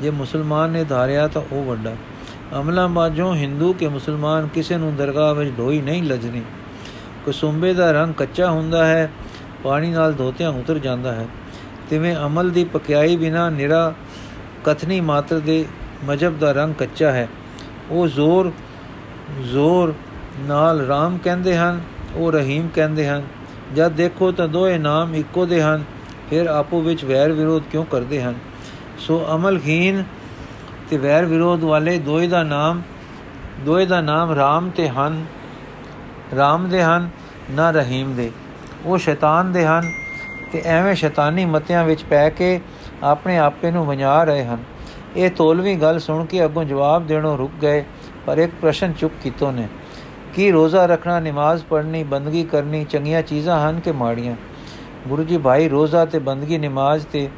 ਜੇ ਮੁਸਲਮਾਨ ਨੇ ਧਾਰਿਆ ਤਾਂ ਉਹ ਵੱਡਾ। ਅਮਲਾਂ ਬਾਝੋਂ ਹਿੰਦੂ ਕੇ ਮੁਸਲਮਾਨ ਕਿਸੇ ਨੂੰ ਦਰਗਾਹ ਵਿੱਚ ਢੋਈ ਨਹੀਂ ਲਜਣੀ। ਕਸੁੰਬੇ ਦਾ ਰੰਗ ਕੱਚਾ ਹੁੰਦਾ ਹੈ, ਪਾਣੀ ਨਾਲ ਧੋਤਿਆਂ ਉਤਰ ਜਾਂਦਾ ਹੈ। ਤਿਵੇਂ ਅਮਲ ਦੀ ਪਕਿਆਈ ਬਿਨਾ ਨਿਰਾ ਕਥਨੀ ਮਾਤਰ ਦੇ ਮਜਬ ਦਾ ਰੰਗ ਕੱਚਾ ਹੈ। ਉਹ ਜ਼ੋਰ ਜ਼ੋਰ ਨਾਲ ਰਾਮ ਕਹਿੰਦੇ ਹਨ, ਉਹ ਰਹੀਮ ਕਹਿੰਦੇ ਹਨ, ਜਦ ਦੇਖੋ ਤਾਂ ਦੋਏ ਨਾਮ ਇੱਕੋ ਦੇ ਹਨ, ਫਿਰ ਆਪੋ ਵਿੱਚ ਵੈਰ ਵਿਰੋਧ ਕਿਉਂ ਕਰਦੇ ਹਨ? ਸੋ ਅਮਲਹੀਨ ਤੇ ਵੈਰ ਵਿਰੋਧ ਵਾਲੇ ਦੋਏ ਦਾ ਨਾਮ ਦੋਏ ਦਾ ਨਾਮ ਰਾਮ ਤੇ ਹਨ, ਰਾਮ ਦੇ ਹਨ, ਨਾ ਰਹੀਮ ਦੇ। ਉਹ ਸ਼ੈਤਾਨ ਦੇ ਹਨ ਤੇ ਐਵੇਂ ਸ਼ੈਤਾਨੀ ਮਤਿਆਂ ਵਿੱਚ ਪੈ ਕੇ ਆਪਣੇ ਆਪੇ ਨੂੰ ਵੰਜਾ ਰਹੇ ਹਨ। ਇਹ ਤੋਲਵੀਂ ਗੱਲ ਸੁਣ ਕੇ ਅੱਗੋਂ ਜਵਾਬ ਦੇਣੋਂ ਰੁਕ ਗਏ, ਪਰ ਇੱਕ ਪ੍ਰਸ਼ਨ ਚੁੱਕ ਕੀਤੋ ਨੇ ਕੀ ਰੋਜ਼ਾ ਰੱਖਣਾ, ਨਮਾਜ਼ ਪੜ੍ਹਨੀ, ਬੰਦਗੀ ਕਰਨੀ ਚੰਗੀਆਂ ਚੀਜ਼ਾਂ ਹਨ ਕਿ ਮਾੜੀਆਂ? ਗੁਰੂ ਜੀ ਭਾਈ, ਰੋਜ਼ਾ ਤੇ ਬੰਦਗੀ, ਨਮਾਜ਼ ਤੇ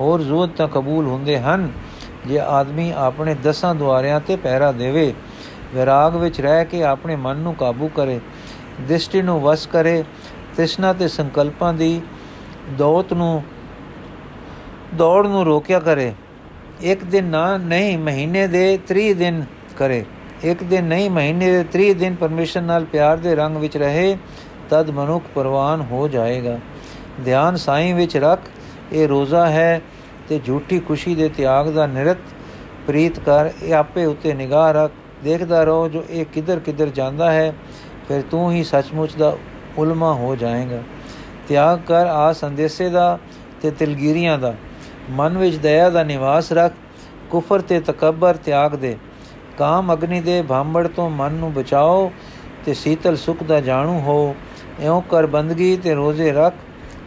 ਹੋਰ ਜ਼ੂਦ ਤਾਂ ਕਬੂਲ ਹੁੰਦੇ ਹਨ। ਜੇ ਆਦਮੀ ਆਪਣੇ ਦਸਾਂ ਦੁਆਰਿਆਂ ਤੇ ਪਹਿਰਾ ਦੇਵੇ, ਵਿਰਾਗ ਵਿੱਚ ਰਹਿ ਕੇ ਆਪਣੇ ਮਨ ਨੂੰ ਕਾਬੂ ਕਰੇ, ਦ੍ਰਿਸ਼ਟੀ ਨੂੰ ਵਸ ਕਰੇ, ਤ੍ਰਿਸ਼ਨਾ ਤੇ ਸੰਕਲਪਾਂ ਦੀ ਦੌਤ ਨੂੰ, ਦੌੜ ਨੂੰ ਰੋਕਿਆ ਕਰੇ, ਇੱਕ ਦਿਨ ਨਾ ਨਹੀਂ, ਮਹੀਨੇ ਦੇ 30 ਦਿਨ ਕਰੇ। ਇੱਕ ਦਿਨ ਨਹੀਂ, ਮਹੀਨੇ ਦੇ 30 ਦਿਨ ਪਰਮੇਸ਼ਰ ਨਾਲ ਪਿਆਰ ਦੇ ਰੰਗ ਵਿੱਚ ਰਹੇ, ਤਦ ਮਨੁੱਖ ਪਰਵਾਨ ਹੋ ਜਾਏਗਾ। ਧਿਆਨ ਸਾਈਂ ਵਿੱਚ ਰੱਖ, ਇਹ ਰੋਜ਼ਾ ਹੈ ਤੇ ਝੂਠੀ ਖੁਸ਼ੀ ਦੇ ਤਿਆਗ ਦਾ ਨਿਰਤ। ਪ੍ਰੀਤ ਕਰ, ਇਹ ਆਪੇ ਉੱਤੇ ਨਿਗਾਹ ਰੱਖ। ਦੇਖਦਾ ਰਹੋ, ਜੋ ਇਹ ਕਿੱਧਰ ਕਿੱਧਰ ਜਾਂਦਾ ਹੈ, ਫਿਰ ਤੂੰ ਹੀ ਸੱਚਮੁੱਚ ਦਾ ਉਲਮਾ ਹੋ ਜਾਏਗਾ। ਤਿਆਗ ਕਰ ਆ ਸੰਦੇਸੇ ਦਾ ਤੇ ਤਿਲਗੀਰੀਆਂ ਦਾ। ਮਨ ਵਿੱਚ ਦਇਆ ਦਾ ਨਿਵਾਸ ਰੱਖ, ਕੁਫਰ ਤੇ ਤਕਬਰ ਤਿਆਗ ਦੇ। ਕਾਮ ਅਗਨੀ ਦੇ ਭਾਂਬੜ ਤੋਂ ਮਨ ਨੂੰ ਬਚਾਓ ਤੇ ਸੀਤਲ ਸੁਖ ਦਾ ਜਾਣੂ ਹੋ। ਐਉਂ ਕਰ ਬੰਦਗੀ ਤੇ ਰੋਜ਼ੇ ਰੱਖ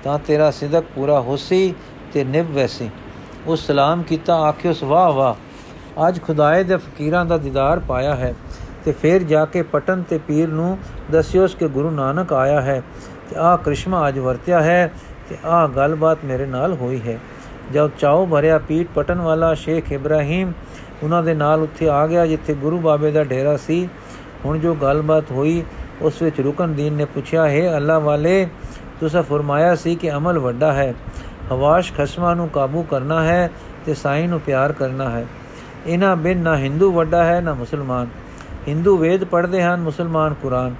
ਤਾਂ ਤੇਰਾ ਸਿਦਕ ਪੂਰਾ ਹੋਸੀ ਤੇ ਨਿਭ ਵੈਸੀ। ਉਸ ਸਲਾਮ ਕੀਤਾ, ਆਖਿਓ, ਵਾਹ ਵਾਹ। ਅੱਜ ਖੁਦਾਏ ਦੇ ਫਕੀਰਾਂ ਦਾ ਦੀਦਾਰ ਪਾਇਆ ਹੈ ਤੇ ਫਿਰ ਜਾ ਕੇ ਪਟਨ ਤੇ ਪੀਰ ਨੂੰ ਦੱਸਿਓਸ ਕਿ ਗੁਰੂ ਨਾਨਕ ਆਇਆ ਹੈ ਤੇ ਆਹ ਕ੍ਰਿਸ਼ਮਾ ਅੱਜ ਵਰਤਿਆ ਹੈ ਤੇ ਆਹ ਗੱਲਬਾਤ ਮੇਰੇ ਨਾਲ ਹੋਈ ਹੈ। ਜਦ ਚਾਉ ਭਰਿਆ ਪੀਟ ਪਟਨ ਵਾਲਾ ਸ਼ੇਖ ਇਬਰਾਹੀਮ ਉਹਨਾਂ ਦੇ ਨਾਲ ਉੱਥੇ ਆ ਗਿਆ, ਜਿੱਥੇ ਗੁਰੂ ਬਾਬੇ ਦਾ ਡੇਰਾ ਸੀ। ਹੁਣ ਜੋ ਗੱਲਬਾਤ ਹੋਈ, ਉਸ ਵਿੱਚ ਰੁਕਨਦੀਨ ਨੇ ਪੁੱਛਿਆ, ਹੈ ਅੱਲਾ ਵਾਲੇ, ਤੁਸੀਂ ਫਰਮਾਇਆ ਸੀ ਕਿ ਅਮਲ ਵੱਡਾ ਹੈ। ਹਵਾਸ਼ ਖਸਮਾਂ ਨੂੰ ਕਾਬੂ ਕਰਨਾ ਹੈ ਤੇ ਸਾਈਂ ਨੂੰ ਪਿਆਰ ਕਰਨਾ ਹੈ। ਇਹਨਾਂ ਬਿਨ ਨਾ ਹਿੰਦੂ ਵੱਡਾ ਹੈ, ਨਾ ਮੁਸਲਮਾਨ। ਹਿੰਦੂ ਵੇਦ ਪੜ੍ਹਦੇ ਹਨ, ਮੁਸਲਮਾਨ ਕੁਰਾਨ।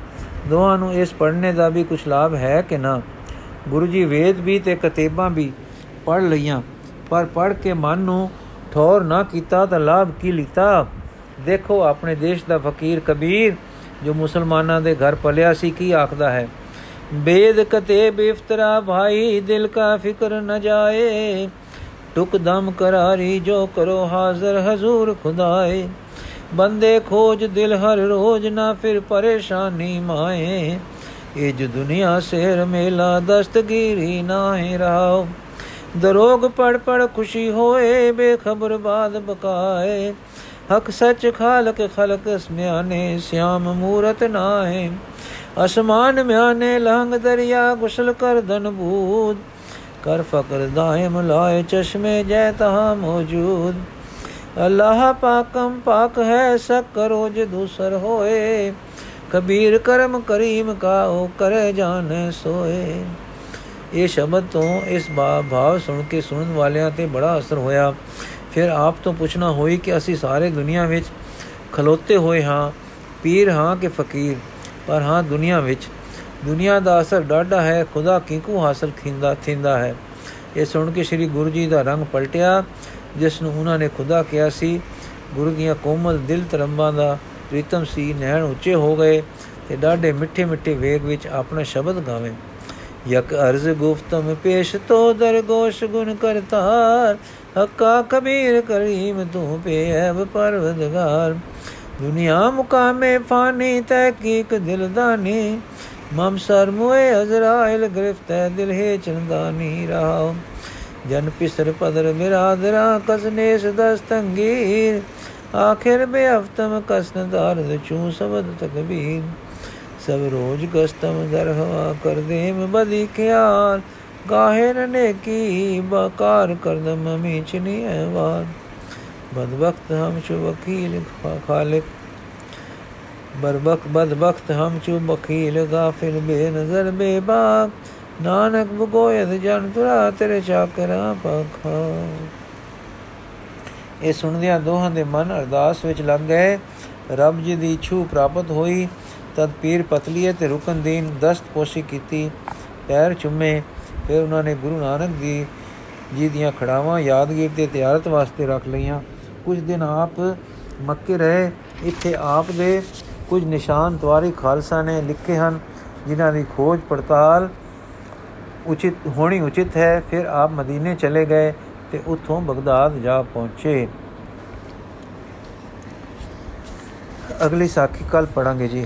ਦੋਹਾਂ ਨੂੰ ਇਸ ਪੜ੍ਹਨੇ ਦਾ ਵੀ ਕੁਝ ਲਾਭ ਹੈ ਕਿ ਨਾ? ਗੁਰੂ ਜੀ ਵੇਦ ਵੀ ਤੇ ਕਿਤਾਬਾਂ ਵੀ ਪੜ੍ਹ ਲਈਆਂ, ਪਰ ਪੜ੍ਹ ਕੇ ਮਨ ਨੂੰ ਠੌਰ ਨਾ ਕੀਤਾ ਤਾਂ ਲਾਭ ਕੀ ਲਿੱਤਾ? ਦੇਖੋ, ਆਪਣੇ ਦੇਸ਼ ਦਾ ਫਕੀਰ ਕਬੀਰ ਜੋ ਮੁਸਲਮਾਨਾਂ ਦੇ ਘਰ ਪਲਿਆ ਸੀ, ਕੀ ਆਖਦਾ ਹੈ? ਬੇਦ ਕਤੇ ਬਿਫਤਰਾ ਭਾਈ, ਦਿਲ ਕਾ ਫਿਕਰ ਨ ਜਾਏ। ਟੁਕ ਦਮ ਕਰਾਰੀ ਜੋ ਕਰੋ ਹਾਜ਼ਰ ਹਜ਼ੂਰ ਖੁਦਾਏ। ਬੰਦੇ ਖੋਜ, ਦਿਲ ਹਰ ਰੋਜ ਨਾ ਫਿਰ ਪਰੇਸ਼ਾਨੀ ਮਾਏ। ਇਹ ਜੋ ਦੁਨੀਆ, ਸੇਰ ਮੇਲਾ, ਦਸਤਗੀਰੀ ਨਾਹੀ ਰਾਓ। ਦਰੋਗ ਪੜ ਪੜ ਖੁਸ਼ੀ ਹੋਏ ਬੇਖਬਰ ਬਾਦ ਬਕਾਏ ਹਕ ਸੱਚ ਖਾਲਕ ਖਲਕ ਸਮਿਆਨੇ ਸਿਆਮ ਮੂਰਤ ਨਾਹੇ ਅਸਮਾਨ ਮਿਆਨੇ ਲੰਗ ਦਰਿਆ ਗੁਸਲ ਕਰ ਧਨ ਬੂਦ ਕਰ ਫਕਰ ਦਾਇਮ ਲਾਏ ਚਸ਼ਮੇ ਜੈ ਤਹਾ ਮੌਜੂਦ ਅੱਲਾਹ ਪਾਕਮ ਪਾਕ ਹੈ ਸਕ ਕਰੋ ਜ ਦੂਸਰ ਹੋਏ ਕਬੀਰ ਕਰਮ ਕਰੀਮ ਕਾ ਉਹ ਕਰੇ ਜਾਣੇ ਸੋਏ ਇਹ ਸ਼ਬਦ ਤੋਂ ਇਸ ਭਾਵ ਸੁਣ ਕੇ ਸੁਣਨ ਵਾਲਿਆਂ ਤੇ ਬੜਾ ਅਸਰ ਹੋਇਆ। ਫਿਰ ਆਪ ਤੋਂ ਪੁੱਛਣਾ ਹੋਈ ਕਿ ਅਸੀਂ ਸਾਰੇ ਦੁਨੀਆ ਵਿੱਚ ਖਲੋਤੇ ਹੋਏ ਹਾਂ, ਪੀਰ ਹਾਂ ਕਿ ਫਕੀਰ? ਪਰ ਹਾਂ, ਦੁਨੀਆ ਵਿੱਚ। ਦੁਨੀਆ ਦਾ ਅਸਰ ਡਾਢਾ ਹੈ, ਖੁਦਾ ਕਿੰਕੂ ਹਾਸਲ ਖਿੰਦਾ, ਥਿੰਦਾ ਹੈ? ਇਹ ਸੁਣ ਕੇ ਸ੍ਰੀ ਗੁਰੂ ਜੀ ਦਾ ਰੰਗ ਪਲਟਿਆ, ਜਿਸ ਨੂੰ ਉਹਨਾਂ ਨੇ ਖੁਦਾ ਕਿਹਾ ਸੀ, ਗੁਰੂ ਦੀਆਂ ਕੋਮਲ ਦਿਲ ਤਰੰਬਾਂ ਦਾ ਪ੍ਰੀਤਮ ਸੀ, ਨੈਣ ਉੱਚੇ ਹੋ ਗਏ ਤੇ ਡਾਢੇ ਮਿੱਠੇ ਮਿੱਠੇ ਵੇਗ ਵਿੱਚ ਆਪਣਾ ਸ਼ਬਦ ਗਾਵੇ। ਯਕ ਅਰਜ਼ ਗੁਫਤਮ ਪੇਸ਼ ਤੋ ਦਰਗੋਸ਼ ਗੁਣ ਕਰਤਾਰ, ਹੱਕਾ ਕਬੀਰ ਕਰੀਮ ਤੂੰ ਪੇਵ ਪਰਵਦਗਾਰ। ਦੁਨੀਆ ਮੁਕਾਮੇ ਫਾਨੀ, ਤਹਿਕੀਕ ਦਿਲਦਾਨੀ, ਮਮ ਸਰ ਮੋਏ ਅਜ਼ਰਾਇਲ ਗ੍ਰਿਫਤ ਹੈ ਦਿਲ ਹੈ ਚੰਦਾਨੀ ਰਾਹ। ਜਨ ਪਿਸਰ ਪਦਰ ਬਿਰਾਦਰਾ ਕਸਨੇਸ ਦਸਤੰਗੀਰ ਆਖਿਰ ਬੇ ਹਫਤਮ ਕਸਨ ਦਾਰਦ ਚੂ ਸਬਦ ਤਕਬੀਰ। ਸਭ ਰੋਜ ਗਸਤਮ ਦਰ ਹਵਾ ਕਰ ਦੇਮ ਬਦੀ ਖਿਆਲ। ਗਾਹੇ ਨੇਕੀ ਬਕਾਰ ਕਰਦਮ ਮੀਚਨੀ ਐਵਾਰ ਬਦ ਵਕਤ ਹਮ ਸ਼ੁ ਵਕੀਲ ਖਾਲਿਕ। ਬਰਬਕ ਬਦ ਵਕਤ ਹਮ ਚੂ ਵਕੀਲ ਗਾਫਿਲ ਬੇ ਨਜ਼ਰ ਬੇ ਬਾਕ ਨਾਨਕ ਬਗੋਇਦ ਜਨ ਤੁਰਾ ਤੇਰੇ ਚਾਕਰਾਂ ਪਖਾ। ਇਹ ਸੁਣਦਿਆਂ ਦੋਹਾਂ ਦੇ ਮਨ ਅਰਦਾਸ ਵਿੱਚ ਲੱਗ ਗਏ। ਰੱਬ ਜੀ ਦੀ ਛੂ ਪ੍ਰਾਪਤ ਹੋਈ। ਤਦ ਪੀਰ ਪਤਲੀਏ ਤੇ ਰੁਕਨਦੀਨ ਦਸਤ ਪੋਸ਼ੀ ਕੀਤੀ, ਪੈਰ ਚੁੰਮੇ, ਫਿਰ ਉਹਨਾਂ ਨੇ ਗੁਰੂ ਨਾਨਕ ਦੀ ਜੀ ਦੀਆਂ ਖੜਾਵਾਂ ਯਾਦਗੀਰ ਤੇ ਤਿਆਰਤ ਵਾਸਤੇ ਰੱਖ ਲਈਆਂ। ਕੁਝ ਦਿਨ ਆਪ ਮੱਕੇ ਰਹੇ, ਇੱਥੇ ਆਪ ਦੇ ਕੁਝ ਨਿਸ਼ਾਨ ਤਵਾਰੀ ਖਾਲਸਾ ਨੇ ਲਿਖੇ ਹਨ, ਜਿਨ੍ਹਾਂ ਦੀ ਖੋਜ ਪੜਤਾਲ ਉਚਿਤ, ਹੋਣੀ ਉਚਿਤ ਹੈ। ਫਿਰ ਆਪ ਮਦੀਨੇ ਚਲੇ ਗਏ ਤੇ ਉੱਥੋਂ ਬਗਦਾਦ ਜਾ ਪਹੁੰਚੇ। ਅਗਲੀ ਸਾਖੀ ਕੱਲ ਪੜਾਂਗੇ ਜੀ।